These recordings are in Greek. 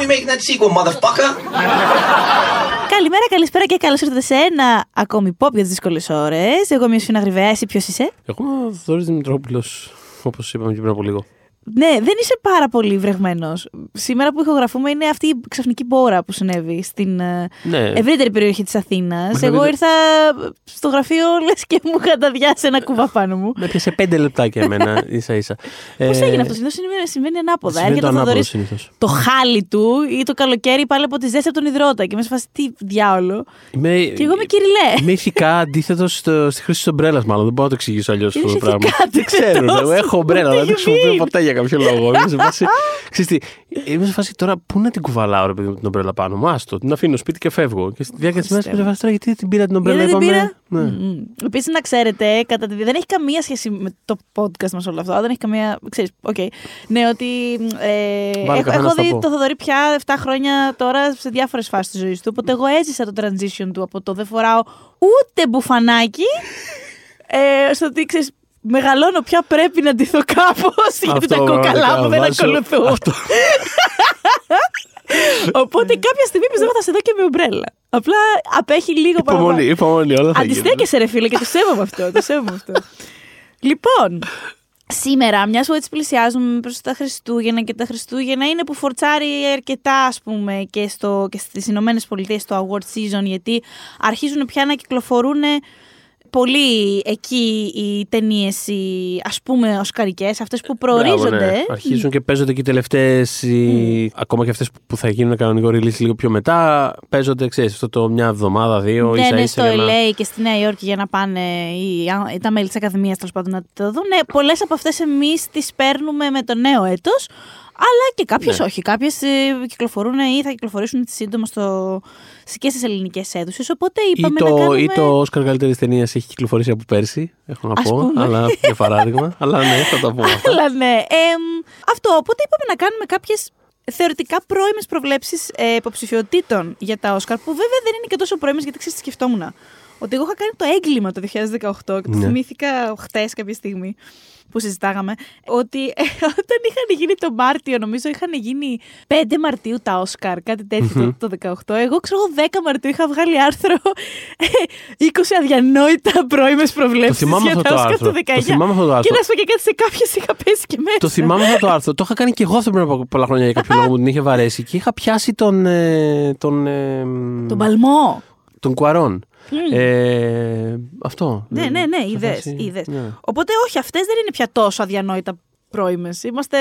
we making that sequel, motherfucker? Καλημέρα, καλησπέρα και καλώς ήρθατε σε ένα ακόμη pop για τις δύσκολες ώρες. Εγώ είμαι ο Σφίνα Γρυβαία, εσύ ποιος είσαι; Εγώ είμαι ο Θοδωρή Δημητρόπουλος, όπως είπαμε και πριν από λίγο. Ναι, δεν είσαι πάρα πολύ βρεγμένος. Σήμερα που ηχογραφούμε είναι αυτή η ξαφνική μπόρα που συνέβη στην ε, Ναι. ευρύτερη περιοχή της Αθήνας. Μέχρι Εγώ δεν- ήρθα στο γραφείο, λες και μου είχαν αδειάσει ένα κουβά πάνω μου. Με πιάσε πέντε λεπτάκια εμένα, ίσα ίσα. Πώς έγινε αυτό, συνήθως συμβαίνει, συμβαίνει ανάποδα. Ε, Συμβαίνει το Έρχεται ο ανάποδο Θοδωρής συνήθως. το χάλι του ή το καλοκαίρι πάλι από τη ζέστη από τον υδρότα. Και με σε φάση τι διάολο. Και εγώ είμαι κυριλέ. Είμαι ηθικά αντίθετο στο- στη χρήση της ομπρέλας, μάλλον. Δεν μπορώ να το εξηγήσω αλλιώς αυτό το Είσαι πράγμα. ηθικά Δεν ξέρω. αντίθετος. Εγώ έχω ομπρέλα, What δεν do τη you χρησιμοποιώ mean? ποτέ για κάποιο λόγο. Είμαι σε φάση. Ξέρεις τι, είμαι σε φάση τώρα πού να την κουβαλάω, ρε παιδί μου, την ομπρέλα πάνω μου; Άστο, την αφήνω σπίτι και φεύγω. Και στη διάρκεια της μέρας είμαι σε φάση τώρα γιατί δεν την πήρα την ομπρέλα. Γιατί δεν την είπαμε; πήρα; Ναι. Επίσης, να ξέρετε, κατά τη... δεν έχει καμία σχέση με το podcast μας όλο αυτό. Δεν έχει καμία. Ξέρεις, οκ. Ναι, ότι. Ε, Βάλε έχω, καθένας έχω τα δει πω. το Θοδωρή πια 7 χρόνια τώρα σε διάφορες φάσεις της ζωής του. Οπότε εγώ έζησα το transition του από το δεν φοράω ούτε μπουφανάκι. ε, στο ότι ξέρεις, μεγαλώνω πια πρέπει να ντυθώ κάπως γιατί Αυτό, τα κόκαλά μου δεν βάζω- ακολουθούν. αυτό. Οπότε κάποια στιγμή πιστεύω θα σε δω και με ομπρέλα. Απλά απέχει λίγο παραπάνω. Υπομονή, υπομονή, όλα θα γίνουν. Αντιστέκεσαι, ρε φίλε, και το σέβομαι αυτό. Το σέβομαι αυτό. λοιπόν, σήμερα, μιας που έτσι πλησιάζουμε προς τα Χριστούγεννα και τα Χριστούγεννα είναι που φορτσάρει αρκετά, ας πούμε, και, στο, και στις Ηνωμένες Πολιτείες στο award season, γιατί αρχίζουν πια να κυκλοφορούν πολύ εκεί οι ταινίες, ας πούμε, οσκαρικές, αυτές που προορίζονται. Μπράβο, ναι. Αρχίζουν και παίζονται και οι τελευταίες, ακόμα και αυτές που θα γίνουν κανονικό release λίγο πιο μετά. Παίζονται, ξέρεις, αυτό το μια εβδομάδα, δύο, Ναι, ίσα ναι, ίσα. στο για να- LA και στη Νέα Υόρκη για να πάνε οι, ή τα μέλη της Ακαδημίας τέλος πάντων να το δουν. Ναι, πολλές από αυτές εμείς τις παίρνουμε με το νέο έτος. Αλλά και κάποιες Ναι. όχι. Κάποιες κυκλοφορούν ή θα κυκλοφορήσουν σύντομα στο, και στις ελληνικές αίθουσες. Οπότε Ή είπαμε να το, κάνουμε. ή το Oscar καλύτερης ταινίας έχει κυκλοφορήσει από πέρσι. Έχω να Ας πω. πούμε. Αλλά για παράδειγμα. αλλά ναι, θα τα πούμε αυτά. Αλλά ναι. εμ, αυτό. Οπότε είπαμε να κάνουμε κάποιες θεωρητικά πρώιμες προβλέψεις ε, υποψηφιωτήτων για τα Όσκαρ, που βέβαια δεν είναι και τόσο πρώιμες, γιατί ξέρεις, τι σκεφτόμουν. Ότι εγώ είχα κάνει το έγκλημα το 2018 και το Ναι. θυμήθηκα χτες κάποια στιγμή που συζητάγαμε, ότι ε, όταν είχαν γίνει το Μάρτιο, νομίζω είχαν γίνει 5 Μαρτίου τα Όσκαρ, κάτι τέτοιο το, το 18. Εγώ ξέρω, εγώ 10 Μαρτίου είχα βγάλει άρθρο ε, 20 αδιανόητα πρώιμες προβλέψει θυμάμαι για αυτό τα το Όσκαρ άρθρο. του 19. Το θυμάμαι αυτό το Και άρθρο. να σου πω και κάτι, σε κάποιες είχα πέσει και μέσα. Το θυμάμαι αυτό το άρθρο. Το είχα κάνει και εγώ αυτό πριν από πολλά χρόνια για κάποιο λόγο μου την είχε βαρέσει και είχα πιάσει τον. ε, τον, ε, Τον παλμό. τον Κουαρών. Ε, αυτό. Ναι, ναι, ναι, Σε είδε. φάση- είδες. ναι. Οπότε, όχι, αυτές δεν είναι πια τόσο αδιανόητα πρώιμες. Είμαστε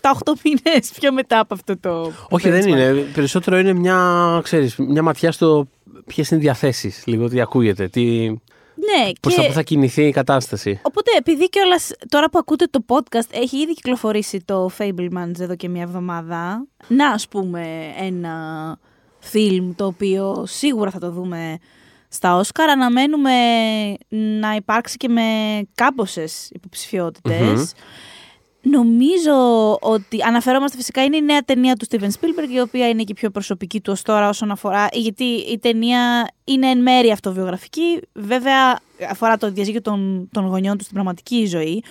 7-8 μήνες πιο μετά από αυτό το. Όχι, δεν benchmark. είναι. Περισσότερο είναι μια, ξέρεις, μια ματιά στο ποιες είναι οι διαθέσεις. Λίγο τι ακούγεται, τι, Ναι, προς τα και... που θα κινηθεί η κατάσταση. Οπότε, επειδή κιόλας τώρα που ακούτε το podcast, έχει ήδη κυκλοφορήσει το Fablemans εδώ και μια εβδομάδα. Να, ας πούμε, ένα φιλμ το οποίο σίγουρα θα το δούμε στα Όσκαρ. Αναμένουμε να υπάρξει και με κάμποσες υποψηφιότητες. Νομίζω ότι αναφερόμαστε φυσικά είναι η νέα ταινία του Steven Spielberg, η οποία είναι και η πιο προσωπική του ως τώρα όσον αφορά. Γιατί η ταινία είναι εν μέρει αυτοβιογραφική. Βέβαια, αφορά το διαζύγιο των, των γονιών του στην πραγματική ζωή,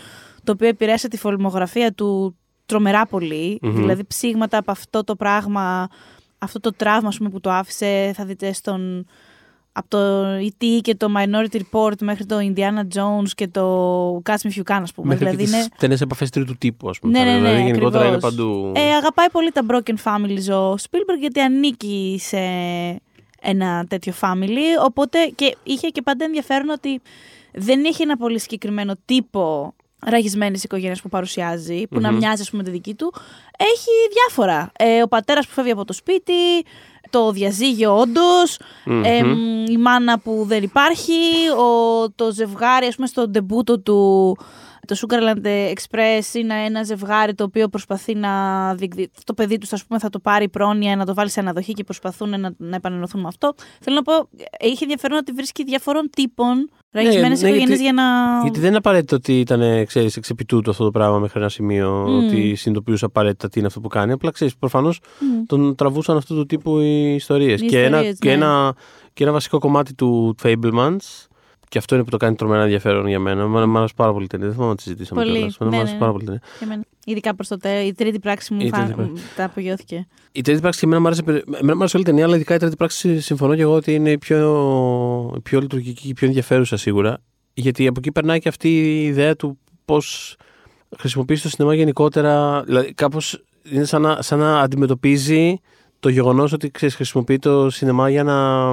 το οποίο επηρέασε τη φολμογραφία του τρομερά πολύ. Μμμ. Δηλαδή, ψήγματα από αυτό το πράγμα, αυτό το τραύμα ας πούμε, που το άφησε, θα δείτε στον. Από το E.T. και το Minority Report μέχρι το Indiana Jones και το Catch Me If You Can, ας πούμε. Μέχρι δηλαδή και είναι... τι στενές επαφές τρίτου τύπου, ας πούμε. Ναι, ναι, ναι, δηλαδή, γενικότερα είναι ακριβώς. παντού. Ε, αγαπάει πολύ τα broken families ο Spielberg γιατί ανήκει σε ένα τέτοιο family. Οπότε και είχε και πάντα ενδιαφέρον ότι δεν έχει ένα πολύ συγκεκριμένο τύπο ραγισμένης οικογένειας που παρουσιάζει, που να Μμμ. μοιάζει, ας πούμε, τη δική του. Έχει διάφορα. Ε, ο πατέρας που φεύγει από το σπίτι, το διαζύγιο όντως, Μμμ. εμ, η μάνα που δεν υπάρχει, ο, το ζευγάρι, ας πούμε, στο ντεμπούτο του, το Sugarland Express είναι ένα ζευγάρι το οποίο προσπαθεί να διεκδι... το παιδί τους, ας πούμε, θα το πάρει πρόνοια, να το βάλει σε αναδοχή και προσπαθούν να, να επανενωθούν με αυτό. Θέλω να πω, είχε ενδιαφέρον ότι βρίσκει διαφόρων τύπων ραγισμένες ναι, οικογένειες γιατί- για να... Γιατί δεν είναι απαραίτητο ότι ήταν, ξέρεις, εξ επιτούτου αυτό το πράγμα μέχρι ένα σημείο, Μμμ. ότι συνειδητοποιούσε απαραίτητα τι είναι αυτό που κάνει. Απλά ξέρεις, προφανώς Μμ. τον τραβούσαν αυτού του τύπου οι ιστορίες. Οι Και, ένα, ιστορίες, και, ναι. ένα, και ένα βασικό κομμάτι του Fablemans, και αυτό είναι που το κάνει τρομερά ενδιαφέρον για μένα. Μ' μ' άρεσε πάρα πολύ η ταινία. Δεν θυμάμαι να τη συζητήσαμε Πολύ, κιόλας. Μ' ναι, άρεσε ναι. πάρα πολύ η ταινία. Για μένα. Ειδικά προς το τέλο. Η τρίτη πράξη μου Η φα... τρίτη πράξη. τα απογειώθηκε. Η τρίτη πράξη και εμένα μου άρεσε, περι- εμένα μου άρεσε όλη η ταινία, αλλά ειδικά η τρίτη πράξη συμφωνώ και εγώ ότι είναι η πιο, η πιο λειτουργική και η πιο ενδιαφέρουσα σίγουρα. Γιατί από εκεί περνάει και αυτή η ιδέα του πώς χρησιμοποιήσει το σινεμά γενικότερα. Δηλαδή, κάπως είναι σαν να, σαν να αντιμετωπίζει το γεγονός ότι ξέρεις, χρησιμοποιεί το σινεμά για να,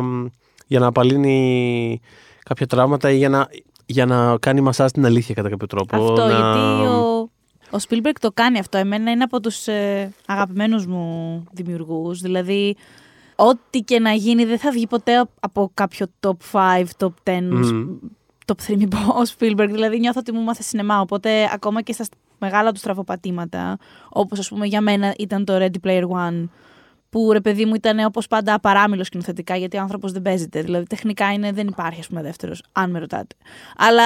για να απαλύνει κάποια τραύματα ή για να, για να κάνει μασά στην αλήθεια κατά κάποιο τρόπο. Αυτό, να... γιατί ο, ο Spielberg το κάνει αυτό. Εμένα είναι από τους ε, αγαπημένους μου δημιουργούς. Δηλαδή, ό,τι και να γίνει δεν θα βγει ποτέ από κάποιο top 5, top 10, Μμμ. top 3 μη πω, ο Spielberg. Δηλαδή, νιώθω ότι μου μάθε σινεμά. Οπότε, ακόμα και στα μεγάλα του στραφοπατήματα, όπως ας πούμε για μένα ήταν το Ready Player One, που ρε παιδί μου ήταν όπως πάντα απαράμιλος σκηνοθετικά, γιατί ο άνθρωπος δεν παίζεται. Δηλαδή, τεχνικά είναι, δεν υπάρχει, ας πούμε, δεύτερος, αν με ρωτάτε. Αλλά.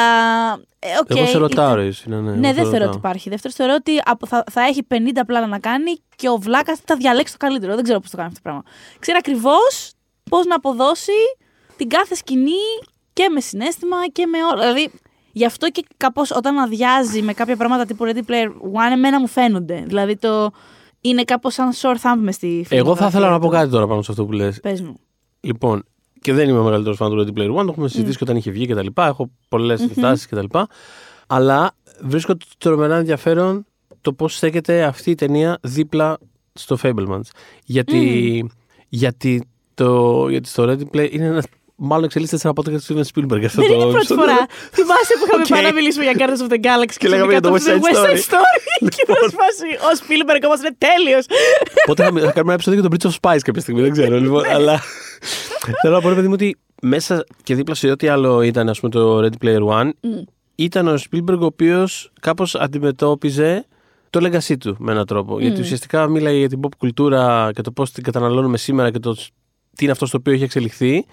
Ε, οκ, Εγώ σε ρωτάω, ήταν- ρε, εσύ, ναι, ναι, ναι, εγώ δεν σε θεωρώ ρωτάω. ότι υπάρχει. Δεύτερος, θεωρώ ότι από- θα, θα έχει 50 πλάνα να κάνει και ο Βλάκας θα διαλέξει το καλύτερο. Δεν ξέρω πώς το κάνει αυτό το πράγμα. Ξέρει ακριβώς πώς να αποδώσει την κάθε σκηνή και με συνέστημα και με όλα. Δηλαδή, γι' αυτό και κάπως όταν αδειάζει με κάποια πράγματα τύπου Ready Player One, εμένα μου φαίνονται. Δηλαδή, το είναι κάπως σαν short thumb μες στη Εγώ θα ήθελα να πω του. κάτι τώρα πάνω σε αυτό που λες. Πες μου. Λοιπόν, και δεν είμαι ο μεγαλύτερος φαν του Ready Player One, το έχουμε συζητήσει και όταν είχε βγει και τα λοιπά. Έχω πολλές συστάσεις και τα λοιπά. Αλλά βρίσκω τρομερά ενδιαφέρον το πώς στέκεται αυτή η ταινία δίπλα στο Fabelmans. Γιατί, γιατί, το, γιατί στο Ready Player είναι ένας. Μάλλον εξελίσσεται σαν από το Steven Spielberg. Αυτό Δεν το είναι η πρώτη επεισόδιο. φορά. Θυμάσαι που είχαμε Οκ. πάει να μιλήσουμε για Guardians of the Galaxy Και λέγαμε για το ξαφνικά West Side West Side Story. Story. Και ήταν σπάσει. Ο Spielberg όμως είναι τέλειος. Οπότε θα, θα κάνουμε ένα επεισόδιο για τον Bridge of Spies κάποια στιγμή, δεν ξέρω. λοιπόν, αλλά θέλω να πω, ρε παιδί μου, ότι μέσα και δίπλα σε ό,τι άλλο ήταν, ας πούμε, το Ready Player One, ήταν ο Spielberg ο οποίος κάπως αντιμετώπιζε το legacy του με έναν τρόπο. Γιατί ουσιαστικά μίλαγε για την pop κουλτούρα και το πώς την καταναλώνουμε σήμερα και το τι είναι αυτό στο οποίο έχει εξελιχθεί.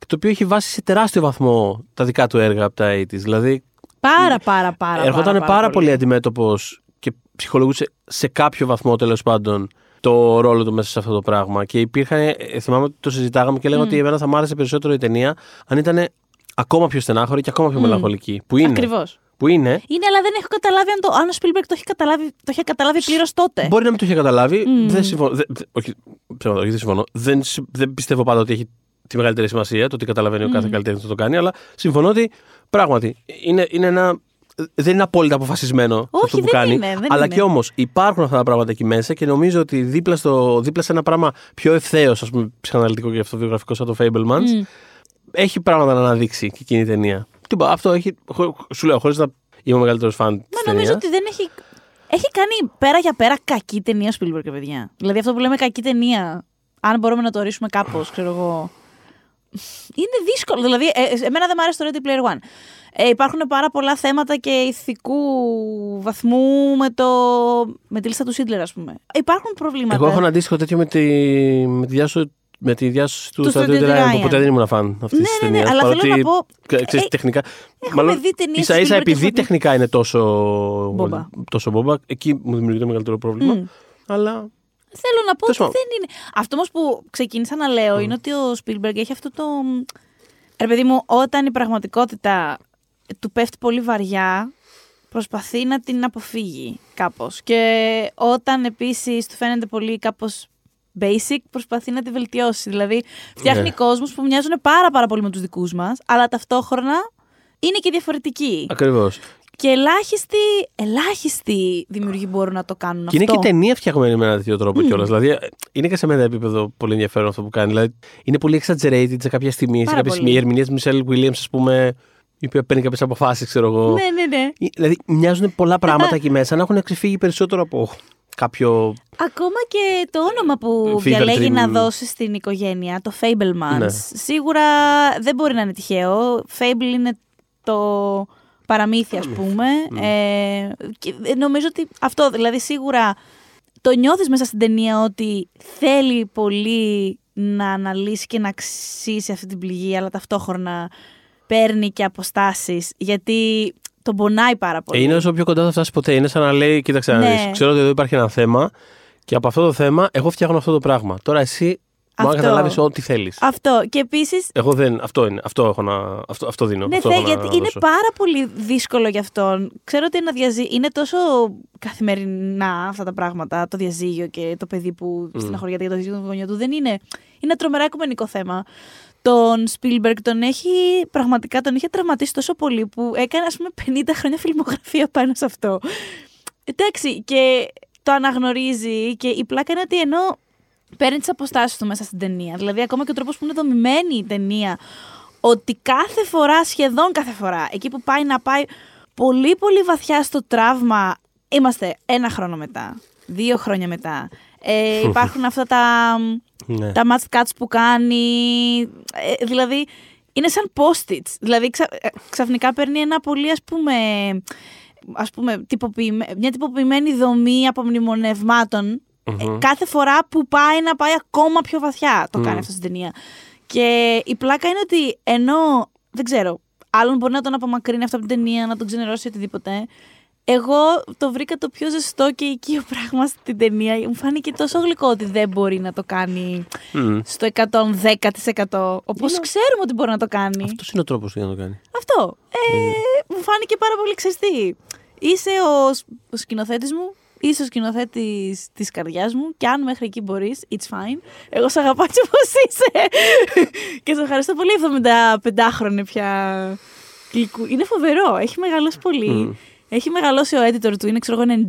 Και το οποίο έχει βάσει σε τεράστιο βαθμό τα δικά του έργα από τα 80s. Δηλαδή, Πάρα, πάρα, πάρα. ερχόταν πάρα, πολύ αντιμέτωπος και ψυχολογούσε σε κάποιο βαθμό τέλος πάντων το ρόλο του μέσα σε αυτό το πράγμα. Και υπήρχαν, ε, θυμάμαι ότι το συζητάγαμε και λέγαμε ότι εμένα θα μ' άρεσε περισσότερο η ταινία αν ήταν ακόμα πιο στενάχωρη και ακόμα πιο μελαγχολική. Που είναι. Ακριβώς. Που είναι. Είναι, αλλά δεν έχω καταλάβει αν, το, αν ο Spielberg το είχε καταλάβει, το είχε καταλάβει πλήρως τότε. Μπορεί να μην το είχε καταλάβει. Δεν συμφωνώ. Δεν, δεν- όχι, ψέματα, όχι, δεν συμφωνώ. Δεν, συ- δεν πιστεύω πάντα ότι έχει τη μεγαλύτερη σημασία το ότι καταλαβαίνει ο κάθε καλλιτέχνης το το κάνει, αλλά συμφωνώ ότι πράγματι είναι, είναι ένα. Δεν είναι απόλυτα αποφασισμένο σε Όχι, αυτό που δεν κάνει. είναι, δεν αλλά είναι. και όμως υπάρχουν αυτά τα πράγματα εκεί μέσα και νομίζω ότι δίπλα, στο, δίπλα σε ένα πράγμα πιο ευθέως, ας πούμε, ψυχαναλυτικό και αυτοβιογραφικό σαν το Fablemans, έχει πράγματα να αναδείξει και εκείνη η ταινία. Τι πω, αυτό έχει. χω- Σου λέω, χωρίς να είμαι ο μεγαλύτερος φαν της Μα νομίζω ότι δεν έχει. Έχει κάνει πέρα για πέρα κακή ταινία ο Spielberg, ρε παιδιά. Δηλαδή αυτό που λέμε κακή ταινία, αν μπορούμε να το ορίσουμε κάπως, ξέρω εγώ. Είναι δύσκολο. Δηλαδή, ε, ε, εμένα δεν μου αρέσει το Ready Player One. Ε, υπάρχουν πάρα πολλά θέματα και ηθικού βαθμού με, το, με τη λίστα του Σίτλερ, ας πούμε. Υπάρχουν προβλήματα. Εγώ έχω ένα αντίστοιχο τέτοιο με τη, με τη διάσωση. Με τη διάσωση του Του Στρατιώτη Στρατιώτη Ράιαν, Ryan. που ποτέ δεν ήμουν φαν αυτής Ναι, της ναι, ναι, ταινίας. αλλά θέλω να πω, Ξέρεις, ε, τεχνικά. έχουμε δει ταινίες ίσα ίσα Spielberg επειδή έχουμε- τεχνικά είναι τόσο. Μπόμπα. τόσο μπόμπα, εκεί μου δημιουργεί το μεγαλύτερο πρόβλημα. Μμ. Αλλά. Θέλω να πω Τέλος ότι πάντων. δεν είναι. Αυτό όμως που ξεκίνησα να λέω είναι ότι ο Spielberg έχει αυτό το. Ρε παιδί μου, όταν η πραγματικότητα του πέφτει πολύ βαριά, προσπαθεί να την αποφύγει κάπως. Και όταν επίσης του φαίνεται πολύ κάπως basic, προσπαθεί να τη βελτιώσει. Δηλαδή, φτιάχνει Ναι. κόσμους που μοιάζουν πάρα πάρα πολύ με τους δικούς μας, αλλά ταυτόχρονα είναι και διαφορετικοί. Ακριβώς. Και ελάχιστοι, ελάχιστοι δημιουργοί μπορούν να το κάνουν Και είναι αυτό. και ταινία φτιαγμένη με ένα τέτοιο τρόπο κιόλας. Δηλαδή, ε, είναι και σε μένα επίπεδο πολύ ενδιαφέρον αυτό που κάνει. Δηλαδή, είναι πολύ exaggerated σε κάποια στιγμή. σε Πάρα κάποια πολύ. στιγμή. Η ερμηνεία της Μισελ Williams, ας πούμε, η οποία παίρνει κάποιες αποφάσεις, ξέρω εγώ. Ναι, ναι, ναι. Ε, Δηλαδή, μοιάζουν πολλά πράγματα εκεί μέσα να έχουν ξεφύγει περισσότερο από κάποιο. Ακόμα και το όνομα που Fever διαλέγει Dream. να δώσει στην οικογένεια, το Fablemans, Ναι. σίγουρα δεν μπορεί να είναι τυχαίο. Fable είναι το παραμύθι, ας πούμε. Ε, και νομίζω ότι αυτό, δηλαδή σίγουρα το νιώθεις μέσα στην ταινία ότι θέλει πολύ να αναλύσει και να αξίσει αυτή την πληγή, αλλά ταυτόχρονα παίρνει και αποστάσεις, γιατί τον πονάει πάρα πολύ. Ε, είναι όσο πιο κοντά θα φτάσει ποτέ. Είναι σαν να λέει: Κοίταξε, να Ναι. δεις, ξέρω ότι εδώ υπάρχει ένα θέμα και από αυτό το θέμα εγώ φτιάχνω αυτό το πράγμα. Τώρα εσύ Μπορεί να Αυτό. καταλάβεις ό,τι θέλεις. Αυτό. Και επίση. Εγώ δεν. Αυτό είναι. Αυτό, έχω να, αυτό, αυτό δίνω. Ναι, αυτό θε, έχω να γιατί είναι δώσω. πάρα πολύ δύσκολο για αυτόν. Ξέρω ότι ένα διαζύ... είναι τόσο καθημερινά αυτά τα πράγματα, το διαζύγιο και το παιδί που Mm. στεναχωριέται για το διαζύγιο των γονιών του. Δεν είναι. Είναι ένα τρομερά οικουμενικό θέμα. Τον Spielberg τον έχει πραγματικά τον είχε τραυματίσει τόσο πολύ που έκανε ας πούμε 50 χρόνια φιλμογραφία πάνω σε αυτό. Εντάξει, και το αναγνωρίζει και η πλάκα είναι ότι ενώ παίρνει τις αποστάσεις του μέσα στην ταινία, δηλαδή ακόμα και ο τρόπος που είναι δομημένη η ταινία, ότι κάθε φορά, σχεδόν κάθε φορά, εκεί που πάει να πάει πολύ πολύ βαθιά στο τραύμα, είμαστε ένα χρόνο μετά, δύο χρόνια μετά. Ε, υπάρχουν αυτά τα, Ναι. τα match cuts που κάνει, ε, δηλαδή είναι σαν post-its. Δηλαδή ξα, ε, ξαφνικά παίρνει ένα πολύ ας πούμε, ας πούμε τυποποιημέ- μια τυποποιημένη δομή απομνημονευμάτων ε, Μμμ. κάθε φορά που πάει να πάει ακόμα πιο βαθιά το κάνει Μμ. αυτό στην ταινία. Και η πλάκα είναι ότι ενώ, δεν ξέρω, άλλον μπορεί να τον απομακρύνει αυτό από την ταινία, να τον ξενερώσει οτιδήποτε. Εγώ το βρήκα το πιο ζεστό και οικείο πράγμα στην ταινία. Μου φάνηκε τόσο γλυκό ότι δεν μπορεί να το κάνει Μμ. στο 110%. Όπως ξέρουμε ότι μπορεί να το κάνει. Αυτός είναι ο τρόπος για να το κάνει. Αυτό. Ε, μου φάνηκε πάρα πολύ ξεστή. Είσαι ο, σ- ο σκηνοθέτης μου, είσαι ο σκηνοθέτης της καρδιάς μου και αν μέχρι εκεί μπορείς, it's fine. Εγώ σε αγαπάω έτσι όπω είσαι. και σε ευχαριστώ πολύ 75χρονη πια. γλυκού. Είναι φοβερό. Έχει μεγαλώσει πολύ. Μμ. Έχει μεγαλώσει ο editor του, είναι ξέρω εγώ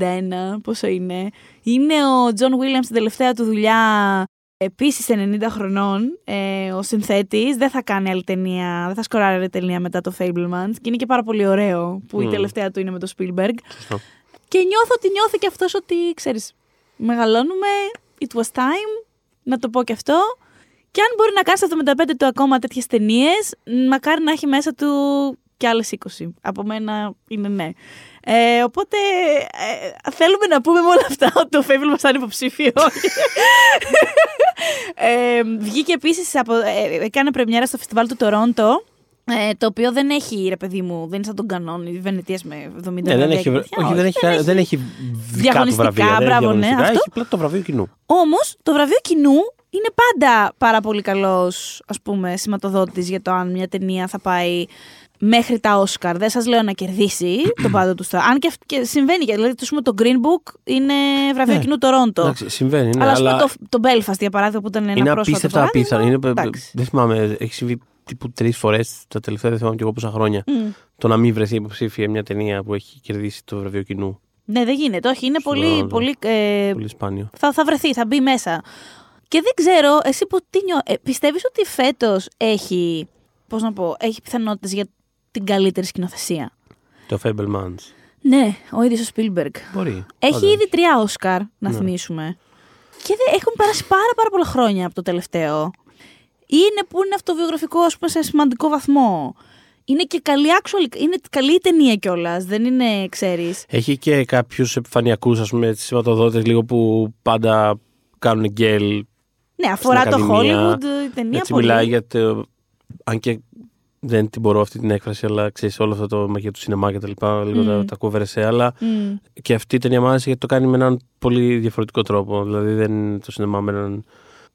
91, πόσο είναι. Είναι ο John Williams στην τελευταία του δουλειά, επίσης 90 χρονών, ε, ο συνθέτης. Δεν θα κάνει άλλη ταινία, δεν θα σκοράρει άλλη ταινία μετά το Fablemans. Και είναι και πάρα πολύ ωραίο που η Μμ. τελευταία του είναι με το Spielberg. Σωστό. Και νιώθω ότι νιώθει και αυτός ότι, ξέρεις, μεγαλώνουμε, it was time, να το πω και αυτό. Και αν μπορεί να κάνεις στα 75 του ακόμα τέτοιες ταινίες, μακάρι να έχει μέσα του και άλλες 20. Από μένα είναι ναι. Ε, οπότε ε, θέλουμε να πούμε με όλα αυτά ότι το Fable μας θα είναι υποψήφιο. ε, βγήκε επίσης, από, ε, έκανε πρεμιέρα στο φεστιβάλ του Τορόντο, ε, το οποίο δεν έχει, ρε παιδί μου, δεν είναι σαν τον κανόνι Βενετίας με 70 Ναι, δεν βραβεία έχει, και βρε- τέτοια. όχι, δεν έχει, δεν έχει δικά του Διαγωνιστικά, βραβεία. δεν έχει μπράβο, ναι, διαγωνιστικά, αυτό. Έχει απλά το βραβείο κοινού. Όμως, το βραβείο κοινού είναι πάντα πάρα πολύ καλός, ας πούμε, σηματοδότης για το αν μια ταινία θα πάει μέχρι τα Όσκαρ. Δεν σας λέω να κερδίσει το πάντο του. Αν και, αυ- και συμβαίνει, δηλαδή το, πούμε, το Green Book είναι βραβείο Ναι. κοινού Τορόντο. Εντάξει, συμβαίνει, ναι, αλλά, ας αλλά πούμε, το, το Belfast, για παράδειγμα, που ήταν ένα είναι πρόσφατο απίστευτα παράδειγμα, απίθανο. Είναι, εντάξει. δεν θυμάμαι, έχει συμβεί τύπου τρεις φορές τα τελευταία, δεν θυμάμαι και εγώ πόσα χρόνια. Μμ. Το να μην βρεθεί υποψήφια μια ταινία που έχει κερδίσει το βραβείο κοινού. Ναι, δεν γίνεται. Όχι, είναι Στον πολύ. Τορόντο. πολύ ε, Πολύ σπάνιο. θα, θα βρεθεί, θα μπει μέσα. Και δεν ξέρω, εσύ που τι νιώ... ε, πιστεύεις ότι φέτος έχει, πώς να πω, έχει πιθανότητες για την καλύτερη σκηνοθεσία; Το Fablemans. Ναι, ο ίδιος ο Spielberg. Μπορεί. Έχει Πάντα. ήδη τρία Όσκαρ, να Ναι. θυμίσουμε. Και δεν, έχουν περάσει πάρα πάρα πολλά χρόνια από το τελευταίο. Είναι που είναι αυτοβιογραφικό, ας πούμε, σε σημαντικό βαθμό. Είναι και καλή actual, είναι καλή η ταινία κιόλας. Δεν είναι, ξέρεις. Έχει και κάποιους επιφανειακούς, ας πούμε, σηματοδότες λίγο που πάντα κάνουν γκέλ. Ναι, αφορά το Ακαδημία. Hollywood, η ταινία Έτσι πολύ. μιλάει για το. Αν και δεν την μπορώ αυτή την έκφραση, αλλά ξέρεις όλο αυτό το μαγεία του σινεμά και τα λοιπά, λίγο τα, Μμ. τα κόβερεσέ, αλλά Μμ. και αυτή η ταινία μου άρεσε γιατί το κάνει με έναν πολύ διαφορετικό τρόπο. Δηλαδή δεν είναι το σινεμά με έναν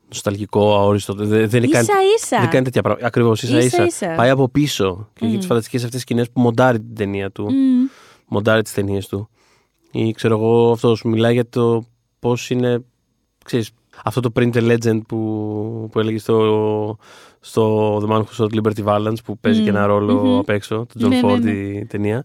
νοσταλγικό, αόριστο. Δεν, δεν, κάνει, Ίσα ίσα. δεν κάνει τέτοια πράγματα. Ακριβώς ίσα Ίσα ίσα. ίσα. Πάει από πίσω και έχει Μμ. τις φανταστικές αυτές σκηνές που μοντάρει την ταινία του. Μμ. Μοντάρει τις ταινίες του. Ή ξέρω εγώ, αυτός σου μιλάει για το πώς είναι. Ξέρεις, αυτό το Print the Legend που, που έλεγε στο, στο The Man Who Shot Liberty Valance που παίζει Μμ. και ένα ρόλο Μμμ. απ' έξω, τον John Ναι, ναι, Ford ναι. η ταινία.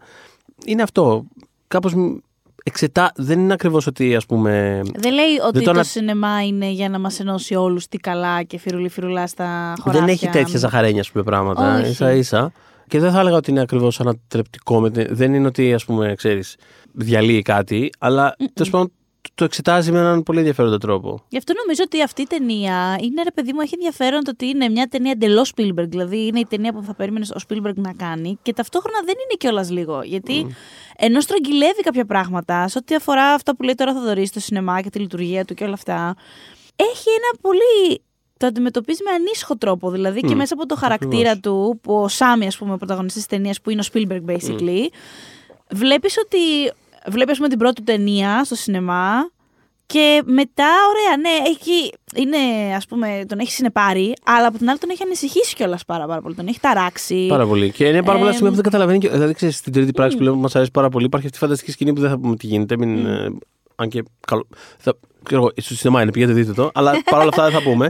Είναι αυτό. Κάπως μ- εξετά... Δεν είναι ακριβώς ότι ας πούμε... Δεν λέει ότι το το, ανα- σινεμά είναι για να μας ενώσει όλους τι καλά και φιρουλί φιρουλά στα χωράφια. Δεν έχει τέτοια ζαχαρένια ας πούμε, πράγματα. Όχι. Ίσα ίσα. Και δεν θα έλεγα ότι είναι ακριβώς ανατρεπτικό. Με την- Δεν είναι ότι ας πούμε, ξέρεις, διαλύει κάτι, αλλά τέλος πάντων το- το εξετάζει με έναν πολύ ενδιαφέροντα τρόπο. Γι' αυτό νομίζω ότι αυτή η ταινία είναι ρε παιδί μου, έχει ενδιαφέρον το ότι είναι μια ταινία εντελώς Spielberg. Δηλαδή είναι η ταινία που θα περίμενες ο Spielberg να κάνει και ταυτόχρονα δεν είναι κιόλας λίγο. Γιατί ενώ στρογγυλεύει κάποια πράγματα σε ό,τι αφορά αυτά που λέει τώρα θα δωρήσει το σινεμά και τη λειτουργία του και όλα αυτά, έχει ένα πολύ. Το αντιμετωπίζει με ανήσυχο τρόπο. Δηλαδή και Μμ, μέσα από το χαρακτήρα του, που ο Σάμι, ας πούμε, ο πρωταγωνιστής της ταινίας, που είναι ο Spielberg basically, βλέπεις ότι. Βλέπεις, ας πούμε, την πρώτη του ταινία στο σινεμά Και μετά, ωραία, ναι, έχει, είναι, ας πούμε, τον έχει συνεπάρει, αλλά από την άλλη τον έχει ανησυχήσει κιόλας πάρα, πάρα πολύ. Τον έχει ταράξει. Πάρα πολύ. Και είναι πάρα πολλά Ε, σημεία που δεν καταλαβαίνει. και- Δηλαδή, ξέρεις, στην τρίτη πράξη που λέμε που μας αρέσει πάρα πολύ, υπάρχει αυτή η φανταστική σκηνή που δεν θα πούμε τι γίνεται. Μην, ε, αν και. Καλό, θα, ξέρω εγώ, στο σινεμά είναι, πηγαίνετε δείτε το. Αλλά παρόλα αυτά δεν θα πούμε.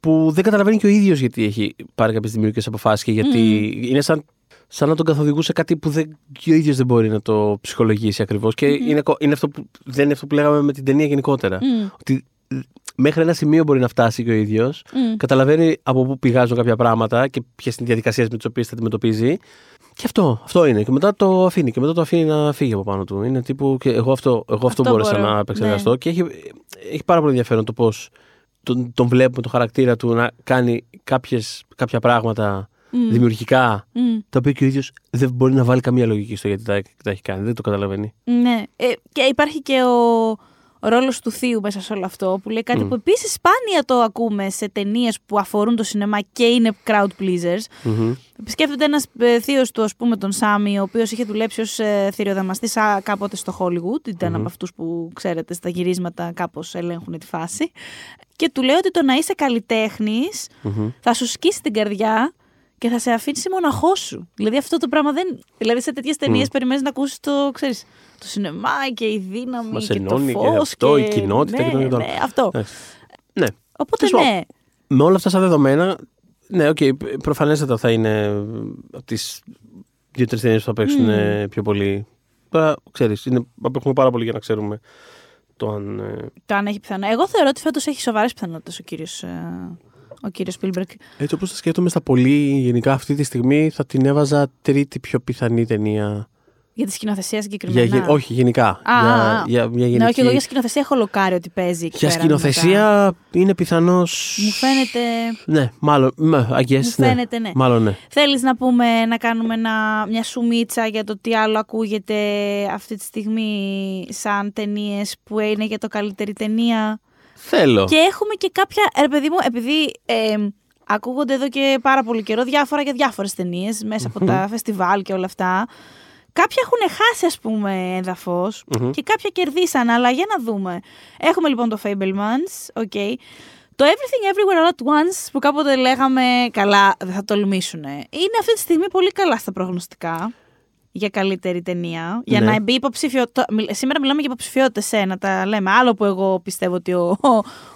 Που δεν καταλαβαίνει και ο ίδιος γιατί έχει πάρει κάποιες δημιουργικές αποφάσεις και γιατί είναι σαν, σαν να τον καθοδηγούσε κάτι που δεν, και ο ίδιος δεν μπορεί να το ψυχολογήσει ακριβώς. Και είναι, κο- είναι αυτό που, δεν είναι αυτό που λέγαμε με την ταινία γενικότερα. Μμ. Ότι ε, μέχρι ένα σημείο μπορεί να φτάσει και ο ίδιος. Μμ. Καταλαβαίνει από πού πηγάζουν κάποια πράγματα και ποιες είναι οι διαδικασίες με τις οποίες θα αντιμετωπίζει. Και αυτό, αυτό είναι. Και μετά το αφήνει. Και μετά το αφήνει να φύγει από πάνω του. Είναι τύπου. Και εγώ αυτό, εγώ αυτό, Αυτό μπόρεσα μπορώ. να επεξεργαστώ. Ναι. Και έχει, έχει πάρα πολύ ενδιαφέρον το πώς τον, τον βλέπουμε, το χαρακτήρα του να κάνει κάποιες, κάποια πράγματα Μμ. Δημιουργικά, Μμ. τα οποία και ο ίδιος δεν μπορεί να βάλει καμία λογική στο γιατί τα, τα έχει κάνει. Δεν το καταλαβαίνει. Ναι. Ε, και υπάρχει και ο, ο ρόλος του θείου μέσα σε όλο αυτό, που λέει κάτι Μμ. που επίσης σπάνια το ακούμε σε ταινίες που αφορούν το σινεμά και είναι crowd pleasers. Μμμ. Σκέφτεται ένας ε, θείος του, ας πούμε, τον Σάμι, ο οποίος είχε δουλέψει ως ε, θηριοδαμαστής κάποτε στο Hollywood. Ήταν Μμμ. από αυτούς που ξέρετε στα γυρίσματα κάπως ελέγχουν τη φάση. Και του λέει ότι το να είσαι καλλιτέχνης Μμμ. θα σου σκίσει την καρδιά και θα σε αφήσει μοναχός σου. Δηλαδή αυτό το πράγμα δεν. Δηλαδή σε τέτοιες ταινίες Μμ. περιμένεις να ακούσεις το, ξέρεις, το σινεμά και η δύναμη Μας και ενώνει το και φως αυτό, η κοινότητα ναι, και το και το άλλο. ναι, αυτό. Εντάξει. Ναι. Οπότε Τέλος ναι. Με όλα αυτά σαν δεδομένα, ναι, οκ, προφανέστατα θα είναι από τις δύο-τρεις ταινίες που θα παίξουν Μμμ. ε, πιο πολύ. Τώρα, ξέρεις, απέχουμε πάρα πολύ για να ξέρουμε το αν. ε, Το αν έχει πιθανό. Εγώ θεωρώ ότι φέτος έχει σοβαρές πιθανότητες ο κύριος ο κύριος Spielberg. Έτσι όπως τα σκέφτομαι στα πολύ γενικά αυτή τη στιγμή, θα την έβαζα τρίτη πιο πιθανή ταινία. Για τη σκηνοθεσία Για, συγκεκριμένα. γε- όχι, γενικά. Α, για, α, α. για μια γενική. Ναι, όχι, εγώ για σκηνοθεσία έχω λοκάρει ότι παίζει. εκεί Για πέρα σκηνοθεσία είναι πιθανό. Μου φαίνεται. Ναι, μάλλον. με, I guess, Μου φαίνεται, ναι. Μάλλον ναι. Θέλεις να πούμε, να κάνουμε ένα, μια σουμίτσα για το τι άλλο ακούγεται αυτή τη στιγμή σαν ταινίες που είναι για το καλύτερη ταινία; Θέλω. Και έχουμε και κάποια, ρε παιδί μου, επειδή ε, ακούγονται εδώ και πάρα πολύ καιρό διάφορα για διάφορες ταινίες μέσα από τα φεστιβάλ και όλα αυτά. Κάποια έχουν χάσει, ας πούμε, έδαφος Μμμ. και κάποια κερδίσαν, αλλά για να δούμε. Έχουμε λοιπόν το Fabelmans, OK. Το Everything Everywhere All At Once που κάποτε λέγαμε καλά, δεν θα τολμήσουν. Είναι αυτή τη στιγμή πολύ καλά στα προγνωστικά για καλύτερη ταινία. Για Ναι. να μπει υποψήφιο. το- μιλ- σήμερα μιλάμε για υποψηφιότητες, ε, να τα λέμε. Άλλο που εγώ πιστεύω ότι ο, ο,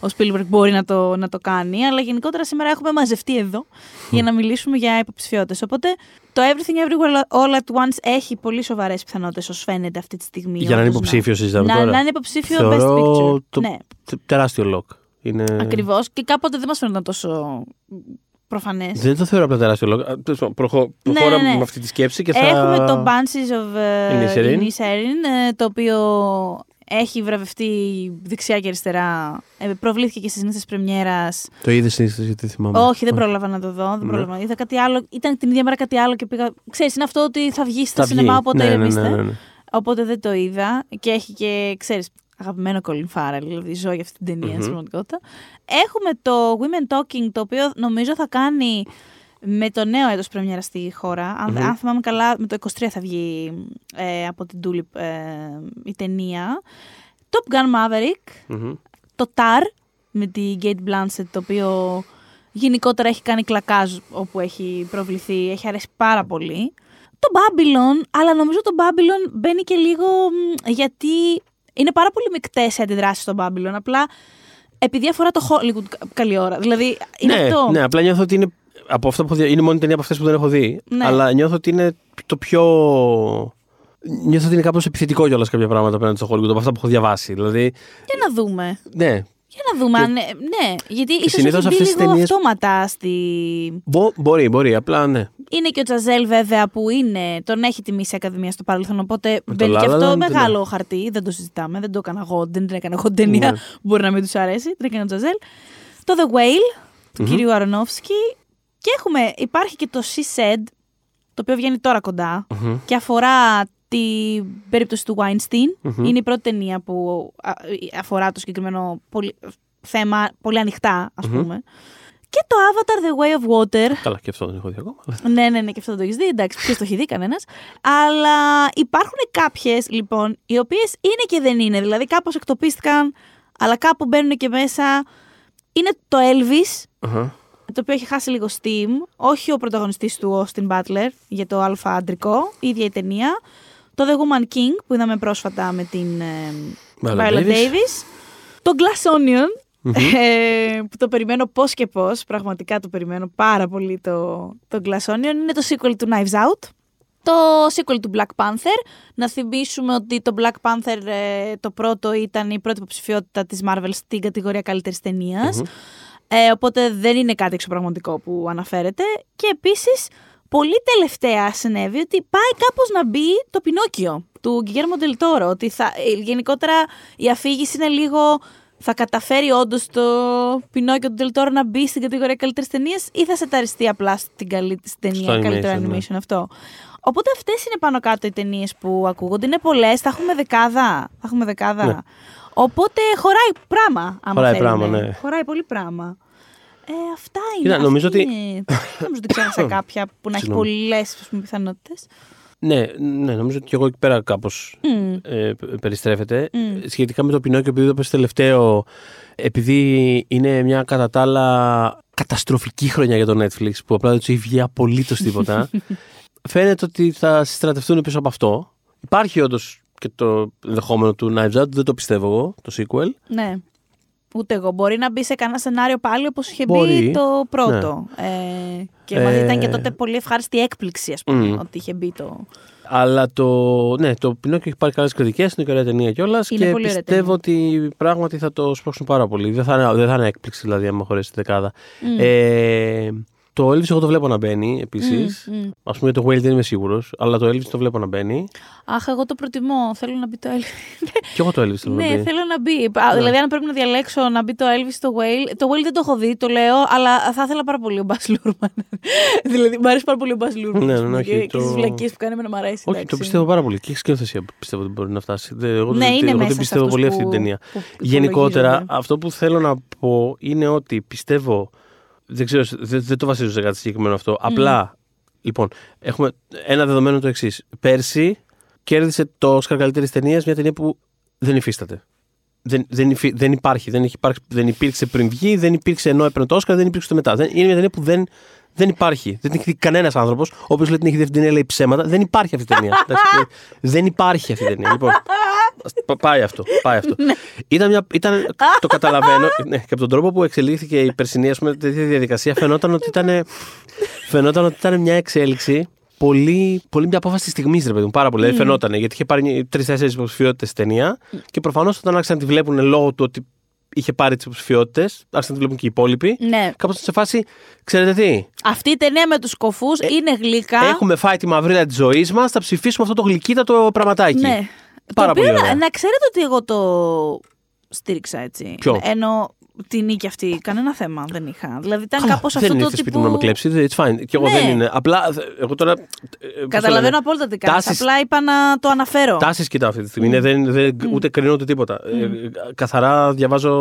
ο Spielberg μπορεί να το, να το κάνει. Αλλά γενικότερα σήμερα έχουμε μαζευτεί εδώ για να μιλήσουμε για υποψηφιότητες. Οπότε το Everything Everywhere All At Once έχει πολύ σοβαρές πιθανότητες, ως φαίνεται αυτή τη στιγμή. Για να είναι όντως υποψήφιος, συζητάμε να, τώρα; να είναι υποψήφιο Best Θεωρώ Picture. το- Ναι, Τε- Τεράστιο λοκ. Είναι... ακριβώς. Και κάποτε δεν μας φαίνονταν τόσο προφανές. Δεν το θεωρώ απλά τεράστιο λόγο. Α, τέλος πάντων, προχω- Προχώρα ναι, ναι. με αυτή τη σκέψη και θα. Έχουμε το Bunches of uh, Inisherin. Inisherin, ε, το οποίο έχει βραβευτεί δεξιά και αριστερά. Ε, προβλήθηκε και στις νύχτες πρεμιέρας. Το είδες συνήθω γιατί θυμάμαι. Όχι, δεν πρόλαβα να το δω. Δεν Ναι. πρόλαβα. Είδα κάτι άλλο. Ήταν την ίδια μέρα κάτι άλλο και πήγα. Ξέρεις, είναι αυτό ότι θα βγει στα Θα σινεμά, βγει. οπότε ναι, ναι, ηρεμήστε. ναι, ναι, ναι. Οπότε δεν το είδα. Και έχει και, ξέρεις, αγαπημένο Colin Farrell, δηλαδή ζω για αυτή την ταινία Μμμ. στην πραγματικότητα. Έχουμε το Women Talking, το οποίο νομίζω θα κάνει με το νέο έτος πρεμιέρα στη χώρα. Αν, Μμμ. αν θυμάμαι καλά, με το 23 θα βγει ε, από την Tulip ε, η ταινία. Top Gun Maverick, Μμμ. το Tar με τη Kate Blanchett, το οποίο γενικότερα έχει κάνει κλακάζ όπου έχει προβληθεί, έχει αρέσει πάρα πολύ. Το Babylon, αλλά νομίζω το Babylon μπαίνει και λίγο μ, γιατί είναι πάρα πολύ μεικτές οι αντιδράσεις στο Babylon, απλά επειδή αφορά το Hollywood κα- καλή ώρα. Δηλαδή, είναι ναι, αυτό. ναι, απλά νιώθω ότι είναι. Από αυτά που έχω δει, είναι μόνη ταινία από αυτές που δεν έχω δει. Ναι. Αλλά νιώθω ότι είναι το πιο. Νιώθω ότι είναι κάπως επιθετικό κιόλας κάποια πράγματα απέναντι στο Hollywood από αυτά που έχω διαβάσει. Δηλαδή, Για να δούμε. ναι. Για να δούμε. Και- αν, ε, ναι, γιατί ίσως συνήθως έχει μπει αυτές τις λίγο ταινίες- αυτόματα στη... Μπο, μπορεί, μπορεί. Απλά ναι. Είναι και ο Τζαζέλ βέβαια που είναι, τον έχει τιμήσει η Ακαδημία στο παρελθόν, οπότε Με μπαίνει το και La La αυτό Land, μεγάλο χαρτί, δεν το συζητάμε, δεν το έκανα εγώ, δεν την έκανα εγώ ταινία Ναι. που μπορεί να μην τους αρέσει, την έκανε ο Τζαζέλ. Το The Whale, του Μμμ. κυρίου Αρονόφσκι και έχουμε, υπάρχει και το She Said, το οποίο βγαίνει τώρα κοντά Μμμ. και αφορά την περίπτωση του Weinstein. Μμμ. Είναι η πρώτη ταινία που α, αφορά το συγκεκριμένο πολυ- θέμα πολύ ανοιχτά, ας Μμμ. πούμε. Και το Avatar The Way of Water, Καλά, και αυτό δεν έχω δει ακόμα. αλλά- ναι, ναι, ναι, και αυτό δεν το έχεις δει. Εντάξει, ποιος το έχει δει, κανένας. Αλλά υπάρχουν κάποιες, λοιπόν, οι οποίες είναι και δεν είναι. Δηλαδή, κάπως εκτοπίστηκαν αλλά κάπου μπαίνουν και μέσα. Είναι το Elvis, Αχα. το οποίο έχει χάσει λίγο steam. Όχι ο πρωταγωνιστής του, Austin Butler, για το αλφα αντρικό, η ίδια η ταινία. Το The Woman King, που είδαμε πρόσφατα με την ε, Viola Viola Davis. Davis. Το Glass Onion, ε, που το περιμένω πώς και πώς, πραγματικά το περιμένω πάρα πολύ το, το Glass Onion, είναι το sequel του Knives Out. Το sequel του Black Panther. Να θυμίσουμε ότι το Black Panther ε, το πρώτο ήταν η πρώτη υποψηφιότητα της Marvel στην κατηγορία καλύτερης ταινίας. Ε, οπότε δεν είναι κάτι εξωπραγματικό που αναφέρεται. Και επίσης, πολύ τελευταία συνέβη ότι πάει κάπως να μπει το Πινόκιο του Γκυγέρμο Ντελτόρο. Ότι θα, ε, γενικότερα η αφήγηση είναι λίγο θα καταφέρει όντως το Πινόκιο του Ντελτόρο να μπει στην κατηγορία καλύτερης ταινίας ή θα σε ταριστεί απλά στην, καλή, στην ταινία Στο καλύτερο animation, ναι. animation αυτό. Οπότε αυτές είναι πάνω κάτω οι ταινίες που ακούγονται. Είναι πολλές, θα έχουμε δεκάδα. Θα έχουμε δεκάδα. Ναι. Οπότε χωράει πράγμα. Άμα Χωράει θέλουμε. πράγμα, ναι. Χωράει πολύ πράγμα. Ε, αυτά είναι. Κοίτα, νομίζω αυτή ότι- είναι. Δεν νομίζω ότι ξέχασα κάποια που να έχει Συγγνώμη. πολλές πιθανότητες. Ναι, ναι, νομίζω ότι και εγώ εκεί πέρα κάπως ε, π- περιστρέφεται. Σχετικά με το Πινόκιο, επειδή το πες τελευταίο, επειδή είναι μια κατά τα άλλα καταστροφική χρονιά για το Netflix, που απλά δεν τους έχει βγει απολύτως τίποτα, φαίνεται ότι θα συστρατευτούν πίσω από αυτό. Υπάρχει όντως και το ενδεχόμενο του Knives Out, δεν το πιστεύω εγώ, το sequel. Ναι. Ούτε εγώ. Μπορεί να μπει σε κανένα σενάριο πάλι όπως είχε Μπορεί. μπει το πρώτο. Ε, και μαζί Ε, ήταν και τότε πολύ ευχάριστη έκπληξη, ας πούμε, μμ. ότι είχε μπει το. Αλλά το, ναι, το Πινόκιο έχει πάρει καλές κριτικές, είναι ωραία ταινία κιόλας Είναι και πολύ ωραία πιστεύω ταινία. ότι πράγματι θα το σπρώξουν πάρα πολύ. Δεν θα είναι, δεν θα είναι έκπληξη δηλαδή, άμα χωρέσει τη δεκάδα. Ε, το Elvis εγώ το βλέπω να μπαίνει επίσης. Μμ, μμ. Α πούμε για το Whale δεν είμαι σίγουρος, αλλά το Elvis το βλέπω να μπαίνει. Αχ, εγώ το προτιμώ. Θέλω να μπει το Elvis. Και εγώ το Elvis θέλω να ναι, μπει. θέλω να μπει. Α, Δηλαδή, αν πρέπει να διαλέξω να μπει το Elvis στο Whale. Το Whale δεν το έχω δει, το λέω, αλλά θα ήθελα πάρα πολύ ο Μπα Λούρμαν. δηλαδή, μου αρέσει πάρα πολύ ο Μπα Λούρμαν. Ναι, ας ναι, πούμε, όχι, και, το- και στις βλακίες που κάνει, εμένα μου αρέσει. Όχι, το εντάξει. πιστεύω πάρα πολύ. Και η σκηνοθεσία πιστεύω ότι μπορεί να φτάσει. Δεν- Εγώ, Ναι, δεν- είναι εγώ μέσα δεν σε πιστεύω αυτούς πολύ αυτή που- την ταινία. που Γενικότερα, υπολογίζονται. αυτό που θέλω να πω είναι ότι πιστεύω. Δεν ξέρω, δεν, δεν το βασίζω σε κάτι συγκεκριμένο αυτό. Απλά, λοιπόν, έχουμε ένα δεδομένο το εξής. Πέρσι κέρδισε το Όσκαρ καλύτερης ταινίας μια ταινία που δεν υφίσταται. Δεν, δεν, υφι- δεν υπάρχει, δεν, έχει υπάρξει, δεν υπήρξε πριν βγει, δεν υπήρξε ενώ έπαιρνε το Όσκαρ, δεν υπήρξε το μετά. Δεν, είναι μια ταινία που δεν, δεν υπάρχει. Δεν την έχει δει κανένας άνθρωπος. Ο οποίος λέει την έχει δει αυτή την ταινία, λέει ψέματα. Δεν υπάρχει αυτή η ταινία. Εντάξει, δεν υπάρχει αυτή η ταινία. Λοιπόν, πα- πάει αυτό. Πάει αυτό. ήταν μια, ήταν, το καταλαβαίνω ναι, και από τον τρόπο που εξελίχθηκε η περσινή ας πούμε, τέτοια διαδικασία φαινόταν ότι ήταν, φαινόταν ότι ήταν μια εξέλιξη πολύ, πολύ μια απόφαση τη στιγμής, ρε παιδί μου. Πάρα πολύ. Δηλαδή φαινόταν γιατί είχε πάρει τρει-τέσσερι υποψηφιότητες στη ταινία και προφανώς όταν άρχισαν να τη βλέπουν λόγω του ότι είχε πάρει τις υποψηφιότητες, άρχισαν να τη βλέπουν και οι υπόλοιποι. Ναι. Κάπως σε φάση, ξέρετε τι, Αυτή η ταινία με τους κοφού είναι γλυκά. έχουμε φάει τη μαυρίλα της ζωής μας, θα ψηφίσουμε αυτό το γλυκύτατο πραγματάκι. Ναι. Πάρα το οποίο πολύ να, ωραία. να ξέρετε ότι εγώ το στήριξα έτσι. Ποιο; Ενώ τη νίκη αυτή κανένα θέμα δεν είχα. Δηλαδή ήταν Καλά, κάπως δεν αυτό το ήρθε σπίτι τύπο. μου να με κλέψεις. It's fine. Και εγώ Ναι. δεν είναι. Απλά ε, εγώ τώρα. ε, πώς το Καταλαβαίνω λένε, απόλυτα τι κάνεις. τάσεις- Απλά είπα να το αναφέρω. Τάσεις κοιτάω αυτή τη στιγμή. Είναι, δεν, δεν, Ούτε κρίνω ούτε τίποτα. Ε, καθαρά διαβάζω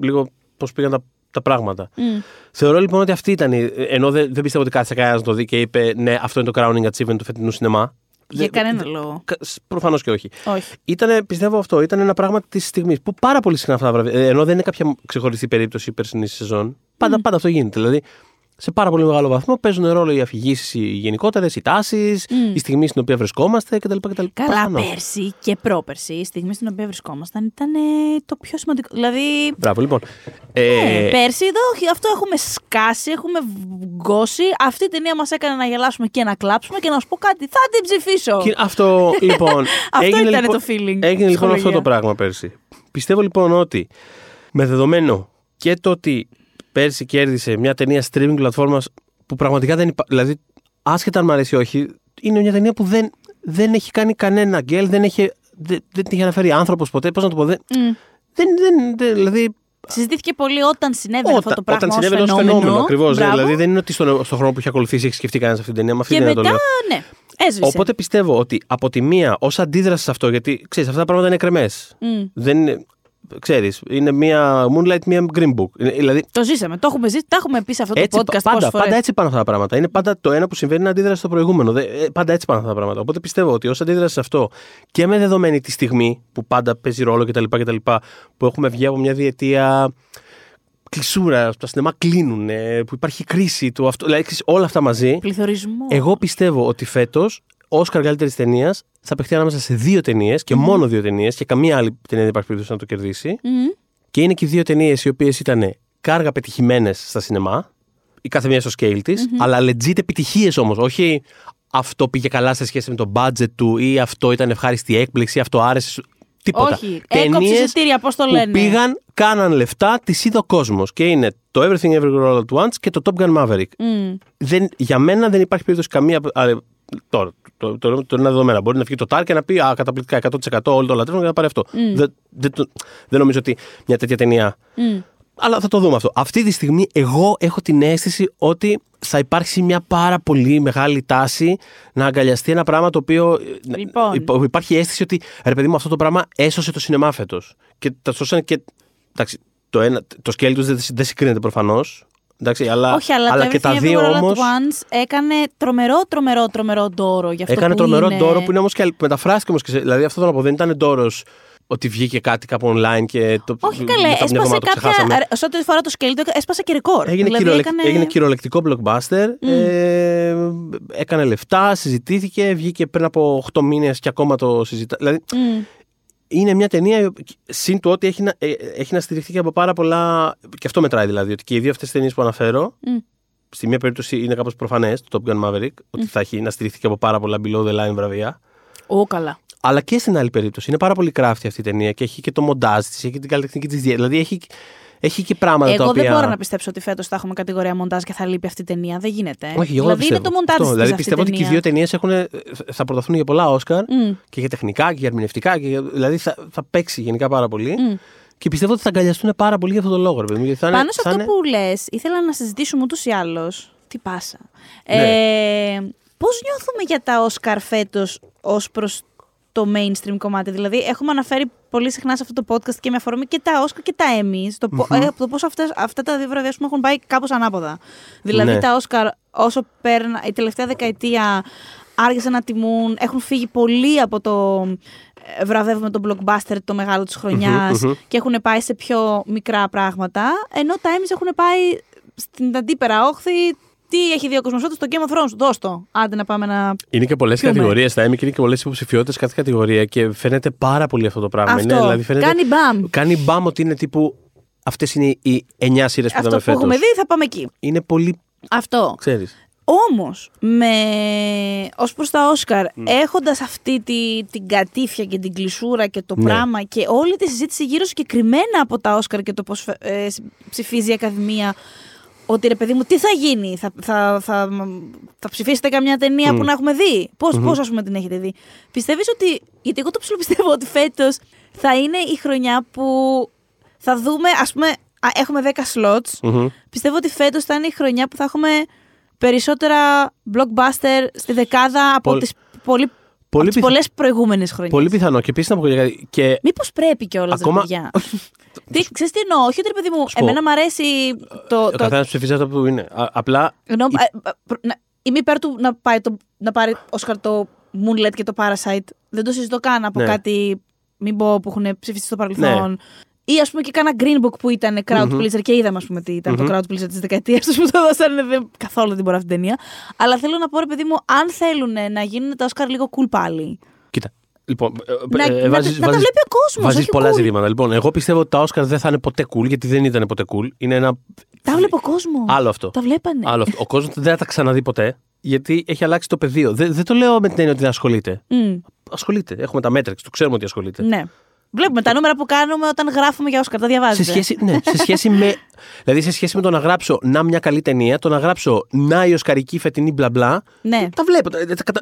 λίγο πώς πήγαν τα, τα πράγματα. Μμ. Θεωρώ λοιπόν ότι αυτή ήταν. η- Ενώ δεν, δεν πιστεύω ότι κάθισε κανένας να το δει και είπε Ναι, αυτό είναι το crowning achievement του φετινού σινεμά. Για κανένα λόγο. Προφανώς και όχι. Όχι. Ήταν, πιστεύω αυτό, ήταν ένα πράγμα της στιγμής που πάρα πολύ συχνά αυτά τα βραβεία. ε, Ενώ δεν είναι κάποια ξεχωριστή περίπτωση η περσινή σεζόν. Πάντα, πάντα αυτό γίνεται. Δηλαδή, σε πάρα πολύ μεγάλο βαθμό παίζουν ρόλο οι αφηγήσεις οι γενικότερες, οι τάσεις, η στιγμή στην οποία βρισκόμαστε κτλ. κτλ. Καλά, Προφανώς. πέρσι και πρόπερσι, η στιγμή στην οποία βρισκόμασταν ήταν ε, το πιο σημαντικό. Δηλαδή, Μπράβο, λοιπόν. ε, Ε, πέρσι εδώ αυτό έχουμε σκάσει, έχουμε βγώσει. Αυτή η ταινία μας έκανε να γελάσουμε και να κλάψουμε και να σου πω κάτι. Θα την ψηφίσω. και αυτό λοιπόν. Αυτό έγινε, ήταν λοιπόν, το feeling, Έγινε λοιπόν αυτό ψυχολογία. το πράγμα πέρσι. Πιστεύω λοιπόν ότι με δεδομένο και το ότι πέρσι κέρδισε μια ταινία streaming πλατφόρμας που πραγματικά δεν υπάρχει. Δηλαδή, άσχετα αν μου αρέσει ή όχι, είναι μια ταινία που δεν, δεν έχει κάνει κανένα γκέλ, δεν, έχει, δεν, δεν την είχε αναφέρει άνθρωπος ποτέ. Πώς να το πω, δεν, Μμ. δεν, δεν, δεν- δηλαδή, Συζητήθηκε πολύ όταν συνέβαινε αυτό το πράγμα. όταν ως συνέβαινε ως φαινόμενο. φαινόμενο. Ακριβώς. Μπράβο. Δηλαδή, δεν είναι ότι στον, στον χρόνο που έχει ακολουθήσει έχει σκεφτεί κανένας αυτή την ταινία. Με αυτή Και την έννοια μετά, το λέω. ναι, έσβησε. Οπότε πιστεύω ότι από τη μία, ως αντίδραση σε αυτό, γιατί ξέρεις, αυτά τα πράγματα είναι κρεμέ. Μμ. Δεν είναι- ξέρεις, είναι μία Moonlight, μία Green Book. Είναι- Δηλαδή, Το ζήσαμε, το έχουμε ζήσει, τα έχουμε πει σε αυτό το έτσι, podcast πάντα, πόσες φορές. πάντα έτσι πάνε αυτά τα πράγματα. Είναι πάντα το ένα που συμβαίνει είναι αντίδραση στο προηγούμενο. Δε- ε, πάντα έτσι πάνε αυτά τα πράγματα. Οπότε πιστεύω ότι ως αντίδραση σε αυτό και με δεδομένη τη στιγμή που πάντα παίζει ρόλο κτλ. κτλ που έχουμε βγει από μια διετία κλεισούρα, τα σινεμά κλείνουν, που υπάρχει κρίση του αυτό. Δηλαδή, ξέρεις, όλα αυτά μαζί. Πληθωρισμός. Εγώ πιστεύω ότι φέτος, Όσκαρ καλύτερης ταινίας θα παιχτεί ανάμεσα σε δύο ταινίες και μόνο δύο ταινίες και καμία άλλη ταινία δεν υπάρχει περίπτωση να το κερδίσει. Μμμ. Και είναι και οι δύο ταινίες οι οποίες ήταν κάργα πετυχημένες στα σινεμά, η κάθε μία στο scale της, αλλά legit επιτυχίες όμως. Όχι αυτό πήγε καλά σε σχέση με το budget του ή αυτό ήταν ευχάριστη έκπληξη ή αυτό άρεσε. σου. Τίποτα. Όχι, έκοψε Ταινίες εισιτήρια, πώς το που λένε. πήγαν, κάναν λεφτά, τις είδε ο κόσμος. Και είναι το Everything Everywhere All at Once και το Top Gun Maverick. Μμ. Δεν, για μένα δεν υπάρχει περίπτωση καμία. Α, τώρα, το, το, το, είναι δεδομένα. Μπορεί να βγει το TAR και να πει Α, καταπληκτικά 100% όλοι το λατρεύουν και να πάρει αυτό. Δεν, δεν, το- δεν νομίζω ότι μια τέτοια ταινία. Μμ. Αλλά θα το δούμε αυτό. Αυτή τη στιγμή, εγώ έχω την αίσθηση ότι θα υπάρξει μια πάρα πολύ μεγάλη τάση να αγκαλιαστεί ένα πράγμα το οποίο. ε, Λοιπόν. υπά- Υπάρχει αίσθηση ότι ρε παιδί μου, αυτό το πράγμα έσωσε το σινεμά φέτος. Και τα σώσανε και. Εντάξει, το, ένα, το σκέλι τους δεν, δεν συγκρίνεται προφανώς. Αλλά, Όχι, αλλά, το και τα Everything δύο Everywhere All at όμω. Once έκανε τρομερό, τρομερό, τρομερό ντόρο για αυτό Έκανε που τρομερό είναι. ντόρο που είναι όμως και. Μεταφράστηκε όμως και. σε- Δηλαδή αυτό θέλω να πω δεν ήταν ντόρος ότι βγήκε κάτι κάπου online και το. Όχι μετά καλέ, από μια έσπασε εβδομάδα το κάποια. ξεχάσαμε. ρε, Σε ό,τι φορά το σκέλι του, έσπασε και ρεκόρ. Έγινε, δηλαδή, κυριολεκ- έκανε... έγινε κυριολεκτικό blockbuster. Ε, έκανε λεφτά, συζητήθηκε, βγήκε πριν από 8 μήνες και ακόμα το συζητά. Δηλαδή Μμ. Είναι μια ταινία, η οποία- συν του ότι έχει να, ε, έχει να στηριχθεί και από πάρα πολλά. Και αυτό μετράει δηλαδή. Ότι και οι δύο αυτές ταινίες που αναφέρω, Μμ. στη μία περίπτωση είναι κάπως προφανές, το Top Gun Maverick, ότι θα έχει να στηριχθεί και από πάρα πολλά below the line βραβεία. Ω, καλά. Αλλά και στην άλλη περίπτωση. Είναι πάρα πολύ crafty αυτή η ταινία και έχει και το μοντάζ της, έχει και την καλλιτεχνική της διεύθυνση. Δηλαδή έχει, έχει και πράγματα τα Εγώ οποία. δεν μπορώ να πιστέψω ότι φέτος θα έχουμε κατηγορία μοντάζ και θα λείπει αυτή η ταινία. Δεν γίνεται. Όχι, εγώ δηλαδή δεν είναι το πιστεύω. μοντάζ Αυτό, της Δηλαδή αυτή η πιστεύω ότι και οι δύο ταινίες θα προταθούν για πολλά Όσκαρ Μμ. και για τεχνικά και για ερμηνευτικά. Και για, δηλαδή θα, θα παίξει γενικά πάρα πολύ. Μμ. Και πιστεύω ότι θα αγκαλιαστούν πάρα πολύ για αυτόν τον λόγο. Ρε, παιδί μου, γιατί θα είναι- Πάνω σε θα αυτό είναι- που λες, ήθελα να συζητήσουμε ούτως ή άλλως. Τι πάσα. Ναι. Ε, Πώς νιώθουμε για τα Όσκαρ φέτος ως προς το mainstream κομμάτι. Δηλαδή, έχουμε αναφέρει πολύ συχνά σε αυτό το podcast και με αφορμή και τα Όσκαρ και τα Emmys. Το, πο- ε, το πώς αυτά τα δύο βραβεία ας πούμε, έχουν πάει κάπως ανάποδα. Δηλαδή, Ναι. τα Όσκαρ, όσο πέρνα, η τελευταία δεκαετία άργησαν να τιμούν, έχουν φύγει πολύ από το ε, βραβεύουμε τον blockbuster το μεγάλο της χρονιας μμμ. και έχουν πάει σε πιο μικρά πράγματα, ενώ τα Emmys έχουν πάει στην αντίπερα όχθη. Τι έχει δει ο κόσμος φέτος, το Game of Thrones, δώσ' το. Άντε να πάμε να... Είναι και πολλές Πιούμε. κατηγορίες στα Emmy και είναι και πολλές υποψηφιότητες κάθε κατηγορία και φαίνεται πάρα πολύ αυτό το πράγμα. Αυτό. Είναι, δηλαδή φαίνεται, Κάνει μπαμ. Κάνει μπαμ ότι είναι τύπου. Αυτές είναι οι 9 σειρές που Αυτό είδαμε που φέτος. έχουμε δει θα πάμε εκεί. Είναι πολύ. Αυτό. ξέρεις. Όμως, με... ως προς τα Όσκαρ, έχοντας αυτή τη, την κατήφια και την κλεισούρα και το Ναι. πράγμα και όλη τη συζήτηση γύρω συγκεκριμένα από τα Όσκαρ και το πώς ε, ψηφίζει η Ακαδημία, ότι ρε παιδί μου, τι θα γίνει, θα, θα, θα, θα ψηφίσετε καμιά ταινία που να έχουμε δει; Πώς, πώς ας πούμε την έχετε δει; Πιστεύεις ότι, γιατί εγώ το ψηλοπιστεύω ότι φέτος θα είναι η χρονιά που θα δούμε, ας πούμε, α, έχουμε 10 slots, Μμμ. Πιστεύω ότι φέτος θα είναι η χρονιά που θα έχουμε περισσότερα blockbuster στη δεκάδα από Πολύ- τις πολύ, Πολύ, από τις πιθα... πολλές προηγούμενες χρονιές. πολύ πιθανό. Και επίσης να πω και κάτι. Και Μήπως πρέπει κιόλας, Ακόμα- παιδιά; τι, ξέρεις τι εννοώ, όχι ότι ρε παιδί μου, Σου πω. εμένα μου αρέσει το... ο το καθένας ψηφίζει αυτό που είναι. Α, απλά. εννοώ, ε, ε, προ- να- είμαι υπέρ του να, πάει το, να πάρει Όσκαρ το Moonlight και το Parasite. Δεν το συζητώ καν από Ναι. κάτι, μην πω, που έχουν ψηφιστεί στο παρελθόν. Ή ας πούμε και κάνα Green Book που ήταν crowd Μμμ. pleaser και είδαμε ας πούμε τι ηταν Μμμ. το crowd pleaser της δεκαετίας του που το δώσανε. Δεν, καθόλου δεν μπορώ αυτή την ταινία. Αλλά θέλω να πω ρε παιδί μου, αν θέλουν να γίνουν τα Όσκαρ λίγο cool πάλι. Κοίτα. Λοιπόν, ε, Να, ε, να, να βάζεις- τα βάζεις- βλέπει ο κόσμος. Βάζεις όχι πολλά cool. ζητήματα. Λοιπόν, εγώ πιστεύω ότι τα Όσκαρ δεν θα είναι ποτέ cool, γιατί δεν ήταν ποτέ cool. Είναι ένα. Τα βλέπει ο κόσμος. Άλλο αυτό. Τα βλέπανε. Άλλο αυτό. Ο κόσμος δεν θα τα ξαναδεί ποτέ, γιατί έχει αλλάξει το πεδίο. Δεν, δεν το λέω με την έννοια ότι δεν ασχολείται. Μμ, Ασχολείται. Έχουμε τα μέτρηξ, το ξέρουμε ότι ασχολείται. ναι. Βλέπουμε τα νούμερα που κάνουμε όταν γράφουμε για Όσκαρ. Τα διαβάζετε. Σε σχέση, ναι, σε σχέση με. Δηλαδή, σε σχέση με το να γράψω να μια καλή ταινία, το να γράψω να η Οσκαρική φετινή μπλα μπλα. Ναι. Τα βλέπω. τα- τα κατα-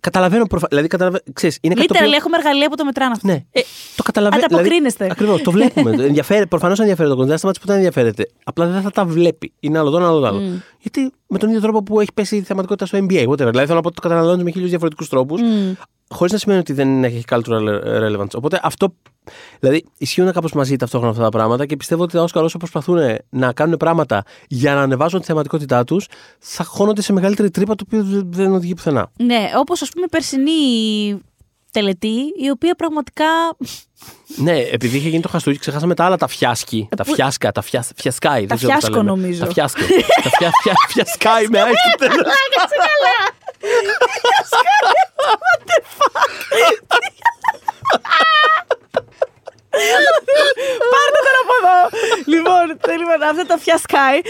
Καταλαβαίνω. Προφα... Δηλαδή, καταλαβα... ξέρεις, είναι κάτι το Literal, οποίο... έχουμε εργαλεία που το μετράνε αυτό. Ναι, ε, το καταλαβαίνω. Ανταποκρίνεστε. Ακριβώς, το βλέπουμε. Ενδιαφέρει, προφανώς ενδιαφέρει το κόσμο. Δεν σταματήσει που δεν ενδιαφέρεται. Απλά δεν θα τα βλέπει. Είναι άλλο το ένα, άλλο το άλλο. Mm. Γιατί με τον ίδιο τρόπο που έχει πέσει η θεματικότητα στο NBA. Whatever. Δηλαδή θέλω να πω ότι το καταναλώνεις με χίλιους διαφορετικούς τρόπους. Μμ. Χωρίς να σημαίνει ότι δεν έχει cultural relevance. Οπότε αυτό. Δηλαδή, ισχύουν κάπως μαζί ταυτόχρονα αυτά τα πράγματα και πιστεύω ότι τα Όσκαρ όσο προσπαθούν να κάνουν πράγματα για να ανεβάζουν τη θεματικότητά τους, θα χώνονται σε μεγαλύτερη τρύπα το οποίο δεν- δεν οδηγεί πουθενά. Ναι, όπως ας πούμε η περσινή τελετή, η οποία πραγματικά. Ναι, επειδή είχε γίνει το χαστούκι, ξεχάσαμε τα άλλα τα φιάσκι. Τα που- φιάσκα, τα φιά, φιασκάι. δεν ξέρω πώς φιάσκο, λέμε. νομίζω. Τα φιάσκο. τα φια, φια, φιασκάι με άι στο τέλος. Κάτσε καλά! Πάρτε τώρα από εδώ! Λοιπόν, λοιπόν, αυτά τα φιασκάι,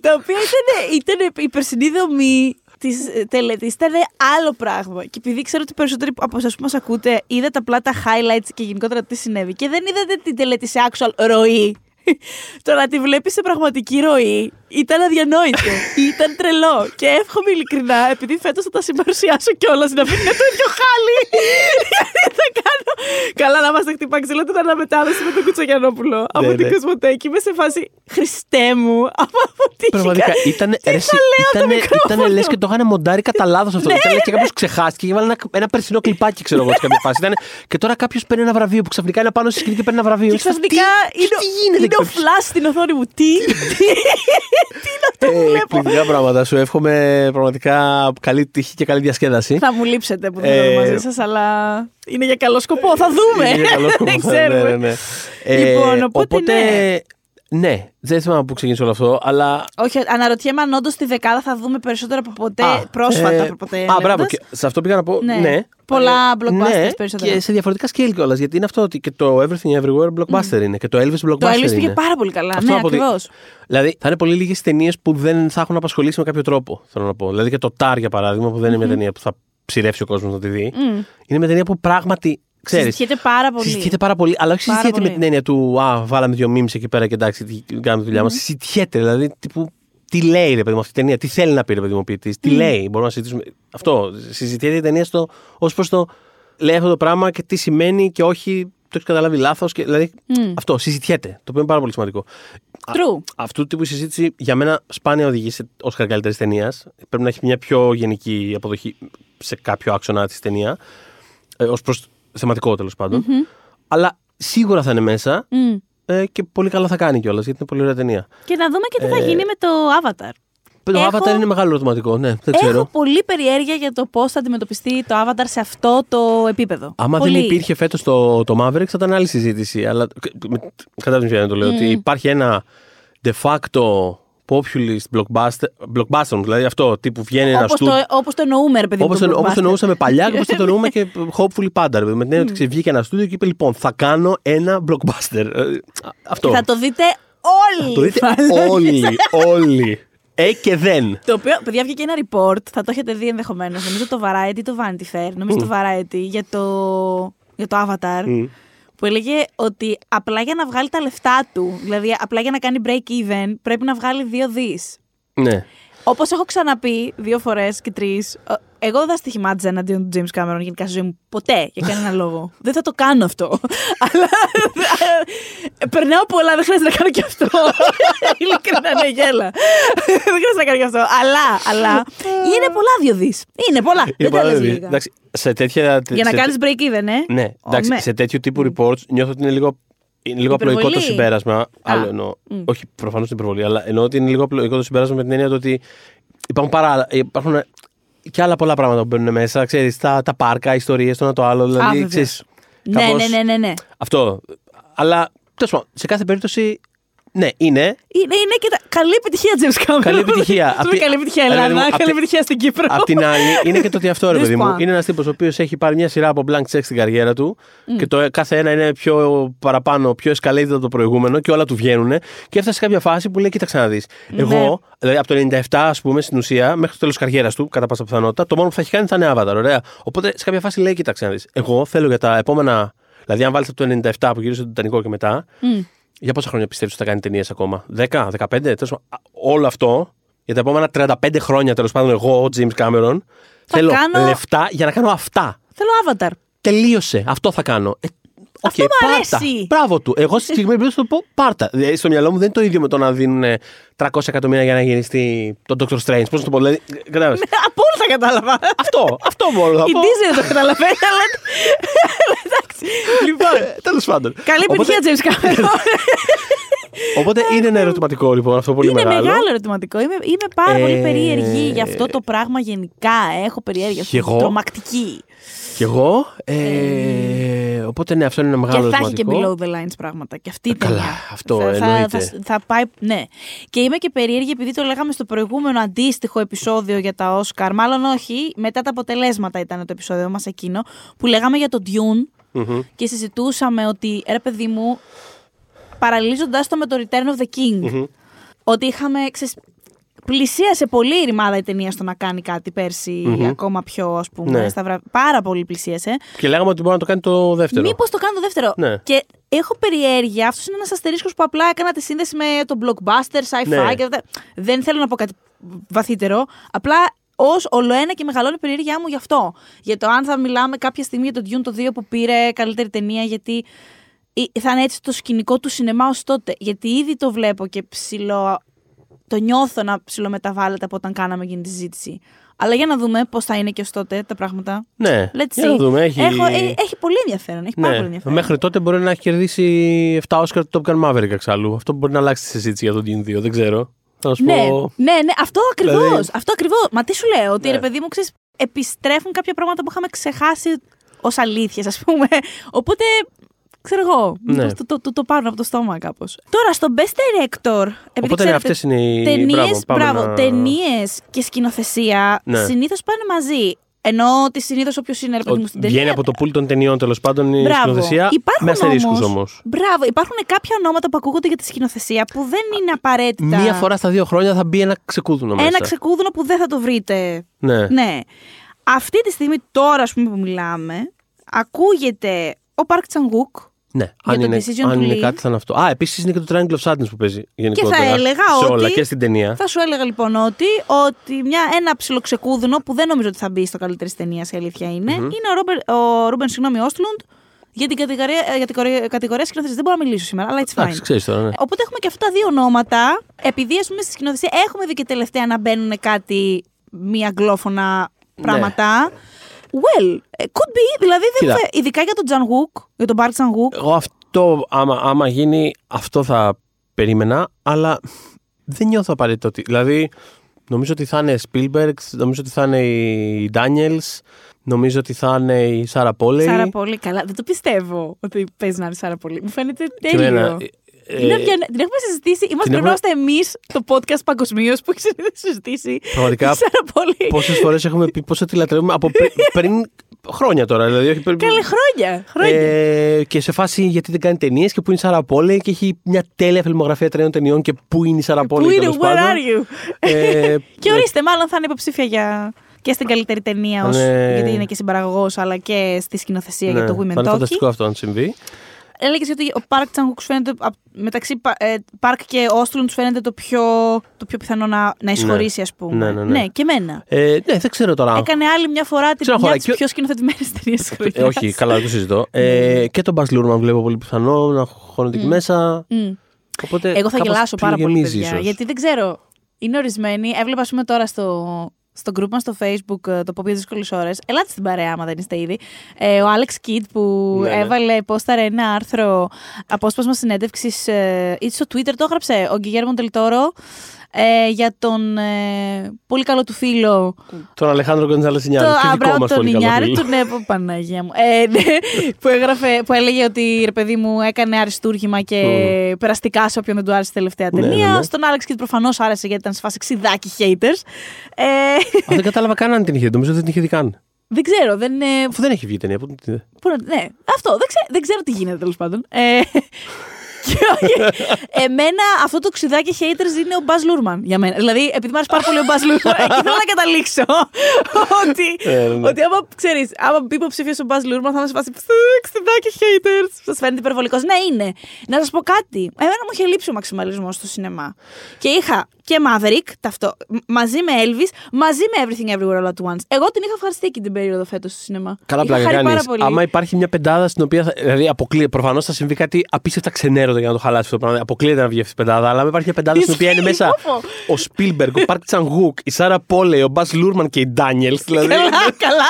τα οποία ήταν, ήταν η περσινή δομή τη τελετής ήταν άλλο πράγμα. Και επειδή ξέρω ότι περισσότεροι από εσάς που μας ακούτε είδατε απλά τα highlights και γενικότερα τι συνέβη και δεν είδατε την τελετή σε actual ροή. Το να τη βλέπεις σε πραγματική ροή ήταν αδιανόητο. ήταν τρελό. Και εύχομαι ειλικρινά, επειδή φέτος θα τα συμπαρουσιάσω κιόλας, να μην είναι το ίδιο χάλι. Γιατί θα κάνω. Καλά, να είμαστε χτυπά ξύλο την αναμετάδοση με τον Κουτσογιανόπουλο από Ναι, την ναι. Κοσμοτέκη. Είμαι σε φάση Χριστέ μου. Από τι Πραγματικά ήταν. Τι θα λέω το μικρόφωνο. Ήταν λες και το είχαν μοντάρει κατά λάθος αυτό. Ναι. Ήταν λες και κάποιος ξεχάστηκε και έβαλε ένα, ένα περσινό κλιπάκι, ξέρω εγώ, σε κάποια φάση. Ήταν, και τώρα κάποιος παίρνει ένα βραβείο που ξαφνικά είναι πάνω στη σκηνή και παίρνει ένα βραβείο. Και ξαφνικά Τι- είναι, τι γίνεται είναι ο εκεί πέρα; φλάς στην οθόνη μου. Τι, τι, τι είναι αυτό που Ε, βλέπω. Εκπληκτικά πράγματα. Σου εύχομαι πραγματικά καλή τύχη και καλή διασκέδαση. Θα μου λείψετε που δεν Ε, είμαι μαζί σας, αλλά είναι για καλό σκοπό. Θα δούμε. Είναι για καλό σκοπό. δεν Ναι, ξέρουμε. ναι, ναι. Ε, Λοιπόν, οπότε ναι. ναι, δεν θυμάμαι πού ξεκίνησε όλο αυτό, αλλά. Όχι, αναρωτιέμαι αν όντως τη δεκάδα θα δούμε περισσότερο από ποτέ. Α, πρόσφατα ε, από ποτέ. Α, μπράβο. λέγοντας. Και σε αυτό πήγα να πω. Ναι. Ναι. Πολλά Ε, blockbusters ναι, περισσότερα. Και σε διαφορετικά scale κιόλας. Γιατί είναι αυτό ότι και το Everything Everywhere blockbuster είναι. Και το Elvis blockbuster Το Elvis είναι. πήγε πάρα πολύ καλά. Αυτό ναι, από ότι- ακριβώς. Δηλαδή, θα είναι πολύ λίγες ταινίες που δεν θα έχουν απασχολήσει με κάποιο τρόπο. Θέλω να πω. Δηλαδή και το Tar, για παράδειγμα, που δεν είναι μια ταινία που θα ψηρεύσει ο κόσμος να τη δει. Είναι μια ταινία που πράγματι. Ξέρεις, Συζητιέται πάρα πολύ. Συζητιέται πάρα πολύ, αλλά όχι Πάρα συζητιέται με πολύ. την έννοια του Α, βάλαμε δύο memes εκεί πέρα και εντάξει, τι κάνουμε τη δουλειά μας. Συζητιέται, δηλαδή τύπου. Τι λέει ρε παιδί μου αυτή η ταινία, τι θέλει να πει ρε παιδί μου ο ποιητής, τι λέει, μπορούμε να συζητήσουμε. Αυτό. Συζητιέται η ταινία στο, ως προς το λέει αυτό το πράγμα και τι σημαίνει και όχι το έχεις καταλάβει λάθος. Δηλαδή αυτό συζητιέται, το οποίο είναι πάρα πολύ σημαντικό. Α- True. αυτού του τύπου η συζήτηση για μένα σπάνια οδηγεί σε Όσκαρ καλύτερη ταινία. Πρέπει να έχει μια πιο γενική αποδοχή σε κάποιο άξονα της ταινία. Ε, Ω προς θεματικό τέλος πάντων. Αλλά σίγουρα θα είναι μέσα Μμ. ε, και πολύ καλά θα κάνει κιόλας γιατί είναι πολύ ωραία ταινία. Και να δούμε και τι θα Ε, γίνει με το Avatar. Το Έχω- Avatar είναι μεγάλο ερωτηματικό, ναι, δεν Έχω ξέρω. πολύ περιέργεια για το πώς θα αντιμετωπιστεί το Avatar σε αυτό το επίπεδο. Άμα πολύ. δεν υπήρχε φέτος το, το Maverick, θα ήταν άλλη συζήτηση. Αλλά κατάλαβες ποια είναι το λέω. Ότι υπάρχει ένα de facto populist blockbuster, blockbuster δηλαδή αυτό τύπου βγαίνει ένας Όπως στούντιο. το, όπως το εννοούμε, ρε παιδί μου. Όπως το το, όπως το blockbuster. εννοούσαμε παλιά και όπως το εννοούμε και hopefully πάντα. ρε παιδί, Με την έννοια ότι ξέρεις, βγήκε ένα στούντιο και είπε: Λοιπόν, θα κάνω ένα blockbuster. Ε, Αυτό. Και θα το δείτε όλοι. Το δείτε θα λέγεις. όλοι. Όλοι. Ε και δεν. Το οποίο, παιδιά, βγήκε ένα report, θα το έχετε δει ενδεχομένως. Νομίζω το Variety ή το Vanity Fair, νομίζω το Variety για το, για το Avatar. Που έλεγε ότι απλά για να βγάλει τα λεφτά του, δηλαδή απλά για να κάνει break even, πρέπει να βγάλει δύο δις. Ναι. Όπως έχω ξαναπεί δύο φορές και τρεις, εγώ δεν θα στοιχημάτιζα εναντίον του James Cameron γενικά στη ζωή μου. Ποτέ για κανένα λόγο. δεν θα το κάνω αυτό. Αλλά. ε, Περνάω πολλά, δεν χρειάζεται να κάνω και αυτό. Ειλικρινά, ναι, γέλα. δεν χρειάζεται να κάνω και αυτό. Αλλά, αλλά. Είναι πολλά δύο δις. Είναι πολλά. Είναι δεν τα πάρα λες πολύ- λίγα. Εντάξει, σε τέτοια. Για να σε- κάνεις break even, ε. Ναι, εντάξει, με. σε τέτοιου τύπου reports νιώθω ότι είναι λίγο, είναι λίγο απλοϊκό το Υπερβολή. συμπέρασμα. Άλλο εννοώ. Όχι, προφανώς είναι υπερβολή, αλλά εννοώ ότι είναι λίγο απλοϊκό το συμπέρασμα με την έννοια του ότι υπάρχουν, παρά, υπάρχουν και άλλα πολλά πράγματα που μπαίνουν μέσα. Ξέρεις, τα, τα πάρκα, ιστορίες, το ένα το άλλο. Α, Δηλαδή, βεβαίως. ξέρεις, Ναι, κάπως- ναι, ναι, ναι, ναι. Αυτό. Αλλά τέλος πάντων, σε κάθε περίπτωση, ναι, είναι. Είναι, είναι και τα... καλή επιτυχία, James Cameron. Καλή επιτυχία. Σου Απ' πει τη- καλή επιτυχία, ρε παιδί μου, Ελλάδα. απ' Καλή τη- επιτυχία στην Κύπρο. Απ' την άλλη, είναι και το ότι αυτό ρε This παιδί μου. one. Είναι ένας τύπος ο οποίος έχει πάρει μια σειρά από blank check στην καριέρα του και το κάθε ένα είναι πιο παραπάνω, πιο escalated από το προηγούμενο και όλα του βγαίνουν. Και έφτασε σε κάποια φάση που λέει: Κοίταξε να δεις. Ναι. Εγώ, δηλαδή από το 97, ας πούμε, στην ουσία, μέχρι το τέλος της καριέρας του, κατά πάσα πιθανότητα, το μόνο που θα έχει κάνει θα είναι Avatar. Ωραία. Οπότε σε κάποια φάση λέει: Κοίταξε να δεις. Εγώ θέλω για τα επόμενα. Δηλαδή, αν βάλεις από το 97 που γύρισε το Τιτανικό και μετά, για πόσα χρόνια πιστεύεις ότι θα κάνει ταινίες ακόμα, 10, 15, τέλος πάντων, όλο αυτό για τα επόμενα 35 χρόνια τέλος πάντων, εγώ, ο James Cameron, θέλω κάνω- λεφτά για να κάνω αυτά. Θέλω Avatar. Τελείωσε. Αυτό θα κάνω. Ε, Αυτό οκ, μ' πάρτα. αρέσει. Μπράβο του. Εγώ στη συγκεκριμένη περίπτωση θα το πω πάρτα. Δηλαδή, στο μυαλό μου δεν είναι το ίδιο με το να δίνουν 300 εκατομμύρια για να γυριστεί το Doctor Strange. Πώς να το πω, δηλαδή. Κατάλαβες; Από όλα θα κατάλαβα. αυτό, αυτό μόνο θα Η πω. Disney δεν το καταλαβαίνει, αλλά. Εντάξει. Λοιπόν. Τέλος πάντων. Καλή Οπότε- επιτυχία, James Cameron. Οπότε είναι ένα ερωτηματικό λοιπόν αυτό πολύ Είναι μεγάλο. μεγάλο ερωτηματικό. Είμαι, είμαι πάρα πολύ Ε, περίεργη για αυτό το πράγμα γενικά. Έχω περιέργεια. Κι εγώ; Τρομακτική. Κι εγώ; Ε, οπότε ναι, αυτό είναι ένα μεγάλο και θα έχει και ερωτηματικό. below the lines πράγματα. Και αυτή η Καλά, ταινία. αυτό θα, θα, εννοείται. θα, θα πάει. Ναι. Και είμαι και περίεργη επειδή το λέγαμε στο προηγούμενο αντίστοιχο επεισόδιο για τα Όσκαρ. Μάλλον όχι, μετά τα αποτελέσματα ήταν το επεισόδιο μας εκείνο. Που λέγαμε για το Dune Μμμ. και συζητούσαμε ότι ρε παιδί μου, παραλύζοντά το με το Return of the King, Μμμ. ότι είχαμε. Ξέρεις, πλησίασε πολύ η ρημάδα η ταινία στο να κάνει κάτι πέρσι Μμμ. ακόμα πιο, ας πούμε. Ναι. Στα βρα... Πάρα πολύ πλησίασε. Και λέγαμε ότι μπορεί να το κάνει το δεύτερο. Μήπως το κάνω το δεύτερο. Ναι. Και έχω περιέργεια. Αυτός είναι ένας αστερίσκος που απλά έκανα τη σύνδεση με το blockbuster, sci-fi Ναι. και αυτά. Δεν θέλω να πω κάτι βαθύτερο. Απλά ως ολοένα και μεγαλώνει η περιέργειά μου γι' αυτό. Για το αν θα μιλάμε κάποια στιγμή για το Dune το 2 που πήρε καλύτερη ταινία, γιατί ή- θα είναι έτσι το σκηνικό του σινεμά ως τότε. Γιατί ήδη το βλέπω και ψηλό. Το νιώθω να ψηλομεταβάλλεται από όταν κάναμε εκείνη τη συζήτηση. Αλλά για να δούμε πώς θα είναι και ως τότε τα πράγματα. Ναι, Let's για να see. δούμε. Έχει... Έχω, ε, έχει πολύ ενδιαφέρον. Έχει πάρα ναι. πολύ ενδιαφέρον. Μέχρι τότε μπορεί να έχει κερδίσει 7 Oscar του Top Gun Maverick εξάλλου. Αυτό μπορεί να αλλάξει τη συζήτηση για τον Dune 2, δεν ξέρω. Θα σου Ναι, πω. ναι, ναι, αυτό ακριβώς. Δηλαδή- Αυτό ακριβώς. Μα τι σου λέω, ότι Ναι. ρε παιδί μου, ξέρεις, επιστρέφουν κάποια πράγματα που είχαμε ξεχάσει ως αλήθειες, ας πούμε. Οπότε, ξέρω εγώ, Ναι. μήπως το, το, το, το πάρουν από το στόμα κάπως. Τώρα, στο Best Director. Επειδή Οπότε ναι, αυτές είναι οι. Ταινίες, μπράβο, πάμε μπράβο, να- ταινίες και σκηνοθεσία Ναι. συνήθως πάνε μαζί. Ενώ ότι συνήθως όποιος είναι ρε παιδί μου Ότι στην ταινία. Βγαίνει από το πουλ των ταινιών τέλος πάντων η Μπράβο. σκηνοθεσία. Υπάρχουν με αστερίσκους όμως- όμως. Μπράβο, υπάρχουν κάποια ονόματα που ακούγονται για τη σκηνοθεσία που δεν είναι απαραίτητα. Μία φορά στα δύο χρόνια θα μπει ένα ξεκούδουνο μέσα. Ένα ξεκούδουνο που δεν θα το βρείτε Ναι. Ναι. Αυτή τη στιγμή, τώρα ας πούμε, που μιλάμε, ακούγεται ο Παρκ Τσανγκούκ Ναι, Για αν, το είναι, decision αν to είναι leave. κάτι θα είναι αυτό. Α, επίσης είναι και το Triangle of Sadness που παίζει γενικότερα. έλεγα σε όλα ότι- και στην ταινία. Θα σου έλεγα λοιπόν ότι, ότι μια, ένα ψιλοξεκούδουνο που δεν νομίζω ότι θα μπει στο καλύτερη ταινίας, η αλήθεια είναι, είναι ο, Ρόμπερ, ο Ρούμπεν συγγνώμη, Όστλουντ για την κατηγορία, για την κορε- κατηγορία σκηνοθεσίας. Δεν μπορώ να μιλήσω σήμερα, αλλά it's fine. Εντάξει, ξέρεις τώρα, ναι. Οπότε έχουμε και αυτά τα δύο ονόματα. Επειδή ας πούμε στη σκηνοθεσία έχουμε δει και τελευταία να μπαίνουν κάτι μη αγγλόφωνα πράγματα. Well, ε, could be. Δηλαδή, δεν Κοίτα. θα, ειδικά για τον Τζαν Γουκ, για τον Μπάρκ Τζαν Γουκ. Εγώ αυτό, άμα, άμα γίνει, αυτό θα περίμενα, αλλά δεν νιώθω απαραίτητο ότι. Δηλαδή, νομίζω ότι θα είναι Spielberg, νομίζω ότι θα είναι η Daniels, νομίζω ότι θα είναι η Σάρα Πόλεϊ. Σάρα πολύ καλά. Δεν το πιστεύω ότι παίζει να είναι Σάρα πολύ. Μου φαίνεται Και τέλειο. εμένα, ε, Είναι πια- την έχουμε συζητήσει. Είμαστε, την πρέπει να έχουμε- είμαστε εμείς το podcast παγκοσμίως που έχεις συζητήσει. Πραγματικά, τη Σάρα πολύ. Πόσες φορές έχουμε πει πόσο τη λατρεύουμε από πρι- πριν χρόνια τώρα. Δηλαδή, όχι πριν. Καλή χρόνια. χρόνια. Ε, και σε φάση γιατί δεν κάνει ταινίες και που είναι η Σάρα Πόλεϊ και έχει μια τέλεια φιλμογραφία τρένων ταινιών και πού είναι η Σάρα Πού Πόλεϊ. είναι, τέλος where πάντων. are you? Ε, Και ορίστε, μάλλον θα είναι υποψήφια για και στην καλύτερη ταινία, ως, Ναι. γιατί είναι και συμπαραγωγός, αλλά και στη σκηνοθεσία ναι, για το θα Women είναι Talking. φανταστικό αυτό αν συμβεί. Έλεγες ότι ο Πάρκ Τσανγκούκ φαίνεται απ- μεταξύ Πα- ε, Πάρκ και Όστλουντ τους φαίνεται το πιο, το πιο πιθανό να, να εισχωρήσει, ας πούμε. Ναι, ναι, ναι. και εμένα. Ε, ναι, δεν ξέρω τώρα. Έκανε άλλη μια φορά την Ξέρω, μια χωράει. τη πιο σκηνοθετημένες ταινίες της χρονιά. Ε, όχι, καλά, δεν το συζητώ. Ε, και τον Μπας Λούρμαν βλέπω πολύ πιθανό να χώνεται εκεί μέσα. Οπότε Εγώ θα κάπως γελάσω πάρα πολύ, ψιλογεμίζει παιδιά. ίσως. Γιατί δεν ξέρω. Είναι ορισμένοι. Έβλεπα, ας πούμε, τώρα στο, στο group μας στο Facebook ε, το πω δύσκολες ώρες. Ελάτε στην παρέα, άμα δεν είστε ήδη. Ε, ο Alex Kidd που Ναι, ναι. έβαλε πόσταρε ένα άρθρο απόσπασμα συνέντευξης. Ε, ή στο Twitter το έγραψε ο Γκυγέρμον Τελτόρο. Ε, για τον ε, πολύ καλό του φίλο Τον Αλεχάνδρο Γκοντζάλε το Ινιάρη. Και δικό Αμπράου μας τον πολύ καλό Ινιάρη φίλο. του, ναι, πω, Παναγία μου. Ε, ναι, που, έγραφε, που έλεγε ότι ρε παιδί μου έκανε αριστούργημα και περαστικά σε όποιον δεν του άρεσε η τελευταία Ναι, ταινία. ναι, ναι. Στον Άλεξ και προφανώς άρεσε γιατί ήταν σε φάση ξιδάκι haters. Ε, Α, δεν κατάλαβα καν αν την είχε δει. Νομίζω δεν την είχε δει καν. δεν ξέρω, δεν. ε, Αφού δεν έχει βγει η ταινία. πού την είδε. πού να- ναι, αυτό. Δεν, ξέ- δεν ξέρω τι γίνεται τέλος πάντων. Ε, και όχι, εμένα αυτό το ξιδάκι haters είναι ο Μπαζ Λούρμαν για μένα. Δηλαδή, επειδή μου άρεσε πάρα πολύ ο Μπαζ Λούρμαν, εκεί θέλω να καταλήξω ότι, Ε, ναι. ότι άμα ξέρεις, άμα μπει υποψήφιο ο Μπαζ Λούρμαν, θα μας φάσει ξιδάκι haters. Σας φαίνεται υπερβολικός. Ναι, είναι. Να σας πω κάτι. Εμένα μου είχε λείψει ο μαξιμαλισμός στο σινεμά. Και είχα και Maverick ταυτό, μ- μαζί με Elvis, μαζί με Everything Everywhere All at Once. Εγώ την είχα ευχαριστεί και την περίοδο φέτος στο σινεμά. Καλά, Είχα πλάκα χαρεί κάνεις. πάρα πολύ. Άμα υπάρχει μια πεντάδα στην οποία. Θα, δηλαδή, αποκλεί, προφανώς θα συμβεί κάτι απίστευτα ξενέρωτο τίποτα για να το χαλάσεις αυτό το πράγμα. Αποκλείεται να βγει αυτή η πεντάδα, αλλά με υπάρχει μια πεντάδα στην οποία είναι μέσα ο Σπίλμπεργκ, ο Παρκ Τσαν-γουκ, η Σάρα Πόλεϊ, ο Μπαζ Λούρμαν και οι Ντάνιελς. Δηλαδή. Καλά, καλά.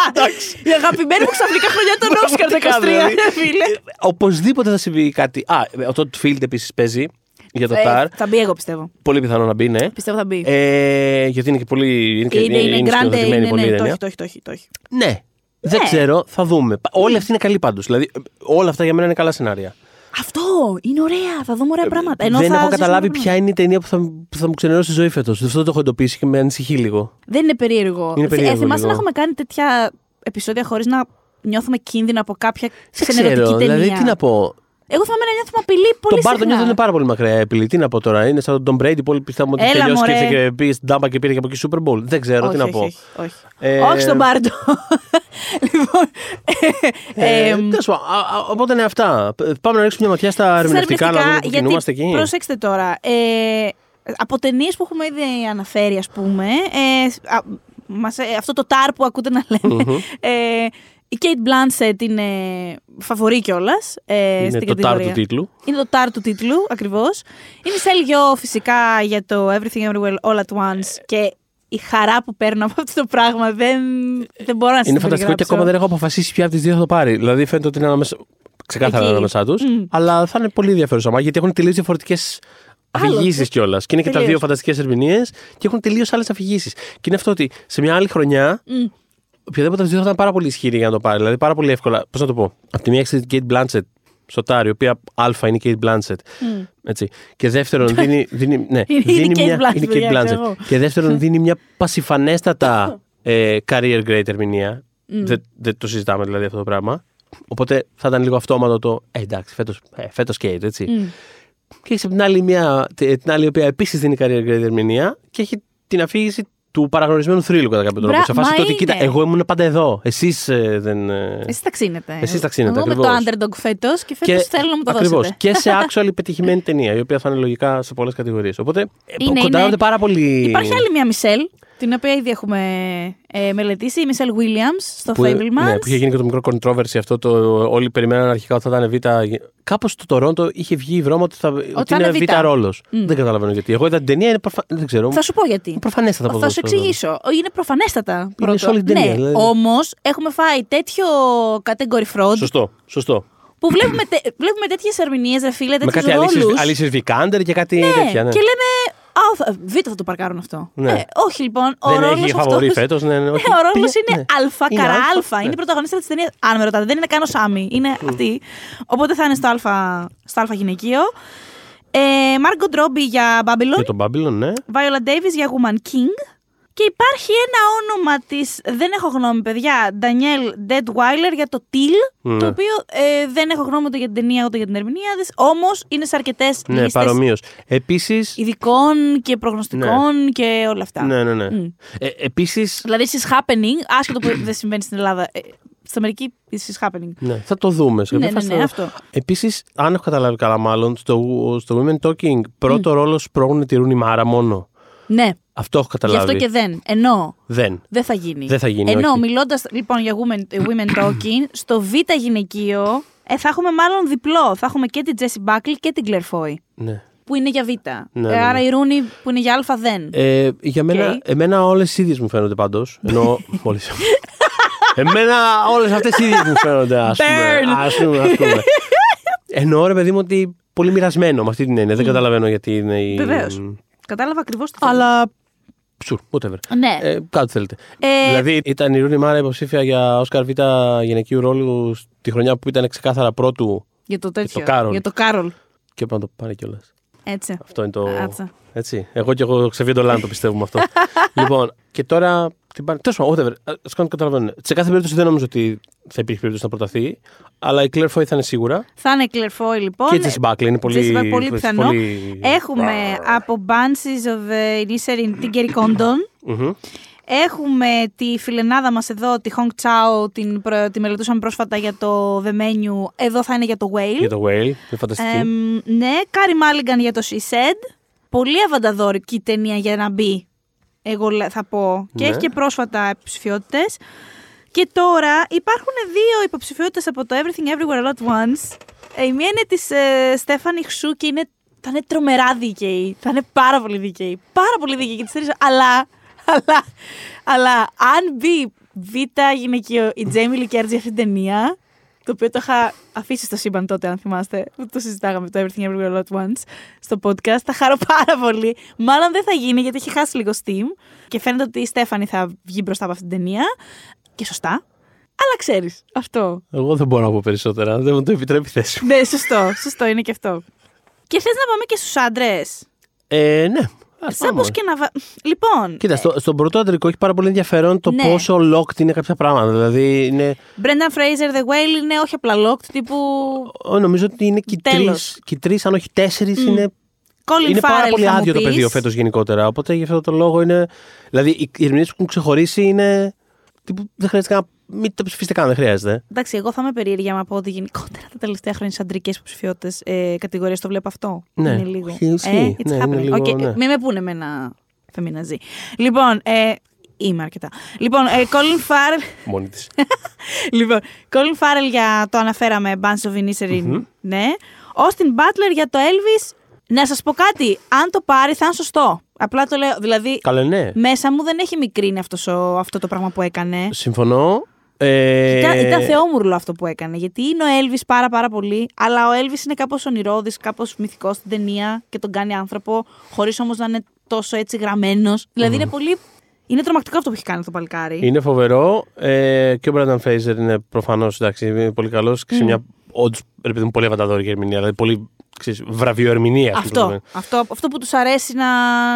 Η αγαπημένη μου ξαφνικά χρονιά των Όσκαρ 13, Δηλαδή, ρε φίλε. Οπωσδήποτε θα συμβεί κάτι. Α, ο Τοντ Φιλντ επίσης παίζει για το Ε, Tár. Θα μπει εγώ πιστεύω. Πολύ πιθανό να μπει, ναι. Πιστεύω θα μπει. Ε, γιατί είναι και πολύ. Είναι, και, είναι, είναι, grande, σκηνοθετημένη είναι, πολύ η ναι, το ταινία. έχει, το έχει, το έχει, το έχει. Ναι. Δεν ξέρω, θα δούμε. Πα- Όλοι αυτοί είναι καλοί πάντως. Δηλαδή, ε, όλα αυτά για μένα είναι καλά σενάρια. Αυτό είναι ωραία, θα δούμε ωραία πράγματα. Ενώ Ε, δεν θα έχω ζήσουμε καταλάβει ωραία ποια είναι η ταινία που θα, που θα μου ξενερώσει τη ζωή φέτος. Αυτό το έχω εντοπίσει και με ανησυχεί λίγο. Δεν είναι περίεργο. Είναι περίεργο ε, θυμάστε λίγο. να έχουμε κάνει τέτοια επεισόδια χωρίς να νιώθουμε κίνδυνο από κάποια Δεν ξενερωτική ξέρω. ταινία; Δηλαδή, τι να πω. Εγώ θυμάμαι να νιώθουμε απειλή πολύ τον Μπάρτον συχνά. νιώθω είναι πάρα πολύ μακριά η απειλή. Τι να πω τώρα. Είναι σαν τον Tom Brady που όλοι πιστεύουμε ότι Έλα, τελειώσει και μωρέ. ήρθε και πήγε στην τάμπα και πήρε και από εκεί Super Bowl. Δεν ξέρω όχι, τι να όχι, πω. Όχι, όχι. Ε, όχι στον Μπάρντο. λοιπόν. Ε, ε, τέλος πάντων, α, α, οπότε είναι αυτά. Πάμε να ρίξουμε μια ματιά στα ερμηνευτικά, να δούμε που γιατί, κινούμαστε εκεί. Προσέξτε τώρα. Ε, από ταινίες που έχουμε ήδη αναφέρει, ας πούμε. Ε, α, μας, ε, αυτό το τάρ που ακούτε να λέμε. ε, η Kate Blanchett είναι φαβορή κιόλας. Ε, Είναι στην το τάρ κατηγορία. του τίτλου. Είναι το τάρ του τίτλου, ακριβώς. Είναι η Sally Yeoh, φυσικά για το Everything Everywhere All at Once. Και η χαρά που παίρνω από αυτό το πράγμα δεν, δεν μπορώ να σας Είναι την φανταστικό και περιγράψω. ακόμα δεν έχω αποφασίσει ποια από τις δύο θα το πάρει. Δηλαδή φαίνεται ότι είναι ανάμεσα. Ξεκάθαρα Εκεί. ανάμεσά τους. Μμ. Αλλά θα είναι πολύ ενδιαφέρουσα μάχη γιατί έχουν τελείως διαφορετικές αφηγήσεις Άλλο, κιόλας. Και είναι και τα τελείως. δύο φανταστικές ερμηνείες και έχουν τελείως άλλες αφηγήσεις. Και είναι αυτό ότι σε μια άλλη χρονιά Μμ. Οποιαδήποτε από τις δύο θα ήταν πάρα πολύ ισχυρή για να το πάρει. Δηλαδή πάρα πολύ εύκολα. Πώς να το πω. Από τη μία έχεις την Kate Blanchett στο Τάρι, η οποία Α είναι η Kate Blanchett. Μμ. Έτσι. Και δεύτερον, δίνει. δίνει ναι, Είναι- δίνει είναι η Kate μια, Blanchett, είναι η Kate παιδιά, Blanchett. ξέρω εγώ. Και δεύτερον, δίνει μια πασιφανέστατα ε, career great ερμηνεία. Δεν, δεν το συζητάμε δηλαδή αυτό το πράγμα. Οπότε θα ήταν λίγο αυτόματο το. Ε, εντάξει, φέτος ε, φέτος Kate, έτσι. Μμ. Και έχεις από την άλλη μια, τε- την άλλη, η οποία επίσης δίνει career great ερμηνεία και έχει την αφήγηση του παραγνωρισμένου θρύλου κατά κάποιο τρόπο. Μπρα- Σε φάση μα το ότι, κοίτα, είναι. εγώ ήμουν πάντα εδώ. Εσείς δεν. ε, Εσείς τα ξύνετε. Εσείς τα ξύνετε, Εγώ με το ακριβώς. underdog φέτος και φέτος θέλω να μου το ακριβώς. δώσετε. Και σε actual πετυχημένη ταινία, η οποία θα είναι λογικά σε πολλές κατηγορίες. Οπότε ε, Είναι, κοντάρονται είναι. πάρα πολύ. Υπάρχει άλλη μια Μισελ, την οποία ήδη έχουμε ε, μελετήσει, η Μισελ Williams στο που, Fablemans. ναι, που είχε γίνει και το μικρό controversy αυτό. Το, όλοι περιμέναν αρχικά ότι θα ήταν β. Κάπως στο Τωρόντο είχε βγει η βρώμα ότι, θα, ότι, θα είναι είναι β, Β. ρόλος. Μμ. Δεν καταλαβαίνω γιατί. Εγώ είδα την ταινία, είναι προφα... δεν ξέρω. Θα σου πω γιατί. Προφανέστατα Θα σου εξηγήσω. Είναι προφανέστατα. πρώτο. σε όλη την ταινία, ναι, δηλαδή. όμως έχουμε φάει τέτοιο category fraud Σωστό, σωστό. που βλέπουμε, τε, βλέπουμε τέτοιες ερμηνείες, ρε φίλε, Με τέτοιους κάτι ρόλους. Αλήσιο Βικάντερ και κάτι Ναι, τέτοια. Ναι. και λέμε. Α, θα- β θα το παρκάρουν αυτό. Ναι. Ε, όχι λοιπόν. Ο δεν ρόλος έχει αυτός- φαβορή φέτος. Ναι, ναι, όχι. Ναι, ο ρόλος Πήγε- είναι ναι. αλφα, Είναι καρά αλφα, αλφα. ναι. Είναι η πρωταγωνίστρια της ταινίας. Αν με ρωτάτε, δεν είναι καν ο Σάμι. Είναι αυτή. Οπότε θα είναι στο αλφα, στο αλφα γυναικείο. Ε, Margot Robbie για Babylon. Για τον Babylon, ναι. Viola Davis για Woman King. Και υπάρχει ένα όνομα της. Δεν έχω γνώμη, παιδιά. Danielle Deadweiler για το Till. Ναι. Το οποίο ε, δεν έχω γνώμη ούτε για την ταινία ούτε για την ερμηνεία της. Όμως είναι σε αρκετές Ναι, λίστες παρομοίως. Επίση. ειδικών και προγνωστικών και όλα αυτά. Ναι, ναι, ναι. Μμ. Ε, Επίση. Δηλαδή, this is happening, άσχετο που δεν συμβαίνει στην Ελλάδα. Ε, στην Αμερική, this is happening. Ναι, θα το δούμε. σε Ναι, κάποια ναι, φάση ναι, θα- αυτό. Επίσης, αν έχω καταλάβει καλά, μάλλον στο, στο Women Talking πρώτο ρόλο σπρώχνουν τη Ρούνη Μάρα μόνο. Ναι, Αυτό έχω γι' καταλάβει. αυτό και δεν. Ενώ Δεν. δεν θα γίνει. Δεν θα γίνει, Ενώ όχι. μιλώντας λοιπόν για women, women talking, στο Β γυναικείο ε, θα έχουμε μάλλον διπλό. Θα έχουμε και την Jessie Buckley και την Claire Foy. Ναι. Που είναι για Β. ναι, Ε, ναι. Άρα η Ρούνεϊ που είναι για Α δεν. Ε, για μένα, Οκ. εμένα όλες οι ίδιες μου φαίνονται πάντως. Ενώ. όλες. εμένα όλες αυτές οι ίδιες μου φαίνονται, ας πούμε. Burn. Ας πούμε, ας πούμε. Εννοώ ρε παιδί μου ότι πολύ μοιρασμένο με αυτή την έννοια. Δεν καταλαβαίνω γιατί είναι η. Βεβαίως. Κατάλαβα ακριβώς τι θέλω. Αλλά. Sure, whatever. Ναι. Ε, κάτι θέλετε. Ε, Δηλαδή ήταν η Ρούνεϊ Μάρα υποψήφια για Όσκαρ Β γυναικείου ρόλου τη χρονιά που ήταν ξεκάθαρα πρώτου για το τέτοιο. το Κάρολ. Για το Κάρολ. και έπρεπε να το πάρει κιόλας. Έτσι. Αυτό είναι το. Άτσα. Έτσι. Εγώ και εγώ Xavier Dolan το πιστεύουμε αυτό. λοιπόν, και τώρα. Την πάνε. Τέλος πάντων, whatever. Α κάνω καταλαβαίνω. Σε κάθε περίπτωση δεν νομίζω ότι θα υπήρχε περίπτωση να προταθεί. Αλλά η Claire Foy θα είναι σίγουρα. Θα είναι Claire Foy λοιπόν. και η Jessie Buckley είναι πολύ. Jessie Buckley, πολύ πιθανό. πολύ- Έχουμε από Banshees of ε, Inisherin την Kerry Condon. Μμμ. Έχουμε τη φιλενάδα μας εδώ, τη Hong Chau, την, προ- τη μελετούσαμε πρόσφατα για το The Menu. Εδώ θα είναι για το Whale. Για το Whale. Είναι φανταστική. Εμ, ναι, Κάρι Μάλιγκαν για το She Said. Πολύ αβανταδόρικη ταινία για να μπει, εγώ λέ- θα πω. Και Ναι. έχει και πρόσφατα υποψηφιότητες. Και τώρα υπάρχουν δύο υποψηφιότητες από το Everything Everywhere All at Once. Ε, η μία είναι της ε, Στέφανη Χσού και είναι, θα είναι τρομερά δίκαιη. Θα είναι πάρα πολύ δίκαιη. Πάρα πολύ δίκαιη και τις τρεις. Αλλά, αλλά, αλλά αν μπει β γυναικείο η Τζέιμι Λικέρτζη αυτή την ταινία, το οποίο το είχα αφήσει στο σύμπαν τότε, αν θυμάστε, που το συζητάγαμε το Everything Everywhere All At Once στο podcast. Θα χαρώ πάρα πολύ. Μάλλον δεν θα γίνει γιατί έχει χάσει λίγο steam και φαίνεται ότι η Στέφανη θα βγει μπροστά από αυτή την ταινία. Και σωστά. Αλλά ξέρεις, αυτό. Εγώ δεν μπορώ να πω περισσότερα. Δεν μου το επιτρέπει η θέση μου. ναι, σωστό. Σωστό είναι και αυτό. Και θες να πάμε και στους άντρες; Ε, ναι. Ας Σαν πάμε. πως και να. βα- Λοιπόν. Κοίτα, στο, στον πρώτο αντρικό έχει πάρα πολύ ενδιαφέρον το Ναι. πόσο locked είναι κάποια πράγματα. Δηλαδή, είναι, Brendan Fraser, The Whale είναι όχι απλά locked, τύπου. ο, νομίζω ότι είναι και οι Τέλος. τρεις, και οι τρεις, αν όχι τέσσερις, είναι, Colin είναι πάρα Farrell, πολύ θα μου άδειο το πεις. πεδίο φέτος γενικότερα. Οπότε γι' αυτό το λόγο είναι. Δηλαδή, οι, οι ερμηνείες που έχουν ξεχωρίσει είναι. Τύπου, δεν χρειάζεται καν. Μην το ψηφίσετε καν, δεν χρειάζεται. Εντάξει, εγώ θα είμαι περίεργη άμα πω ότι γενικότερα τα τελευταία χρόνια στις αντρικές υποψηφιότητες ε, κατηγορίες το βλέπω αυτό. Ναι, Είναι λίγο. όχι, ισχύει. it's Ναι, είναι happening. λίγο, Οκ, ναι. Μην με πούνε με ένα φεμιναζί. Λοιπόν, ε, είμαι αρκετά. Λοιπόν, ε, Colin Farrell. Μόνη της. λοιπόν, Colin Farrell για το αναφέραμε, Banshees of Inisherin, ναι. Austin Butler για το Elvis. Να σας πω κάτι, αν το πάρει θα είναι σωστό. Απλά το λέω, δηλαδή Καλό, ναι. μέσα μου δεν έχει μικρύνει αυτός ο, αυτό το πράγμα που έκανε. Συμφωνώ. Ε, Ήταν, ήταν θεόμουρλο αυτό που έκανε. Γιατί είναι ο Έλβη πάρα πάρα πολύ, αλλά ο Έλβη είναι κάπως ονειρόδης, κάπως μυθικός στην ταινία και τον κάνει άνθρωπο, χωρίς όμως να είναι τόσο έτσι γραμμένος. Δηλαδή είναι πολύ. Είναι τρομακτικό αυτό που έχει κάνει αυτό το παλικάρι. Είναι φοβερό. Ε, και ο Μπράνταν Φρέιζερ είναι προφανώς είναι πολύ καλός και σε μια όντως επειδή είναι πολύ αβανταδόρικη ερμηνεία. Δηλαδή πολύ ξέρεις, βραβιοερμηνεία. ας πούμε. Αυτό, αυτό, αυτό που τους αρέσει να.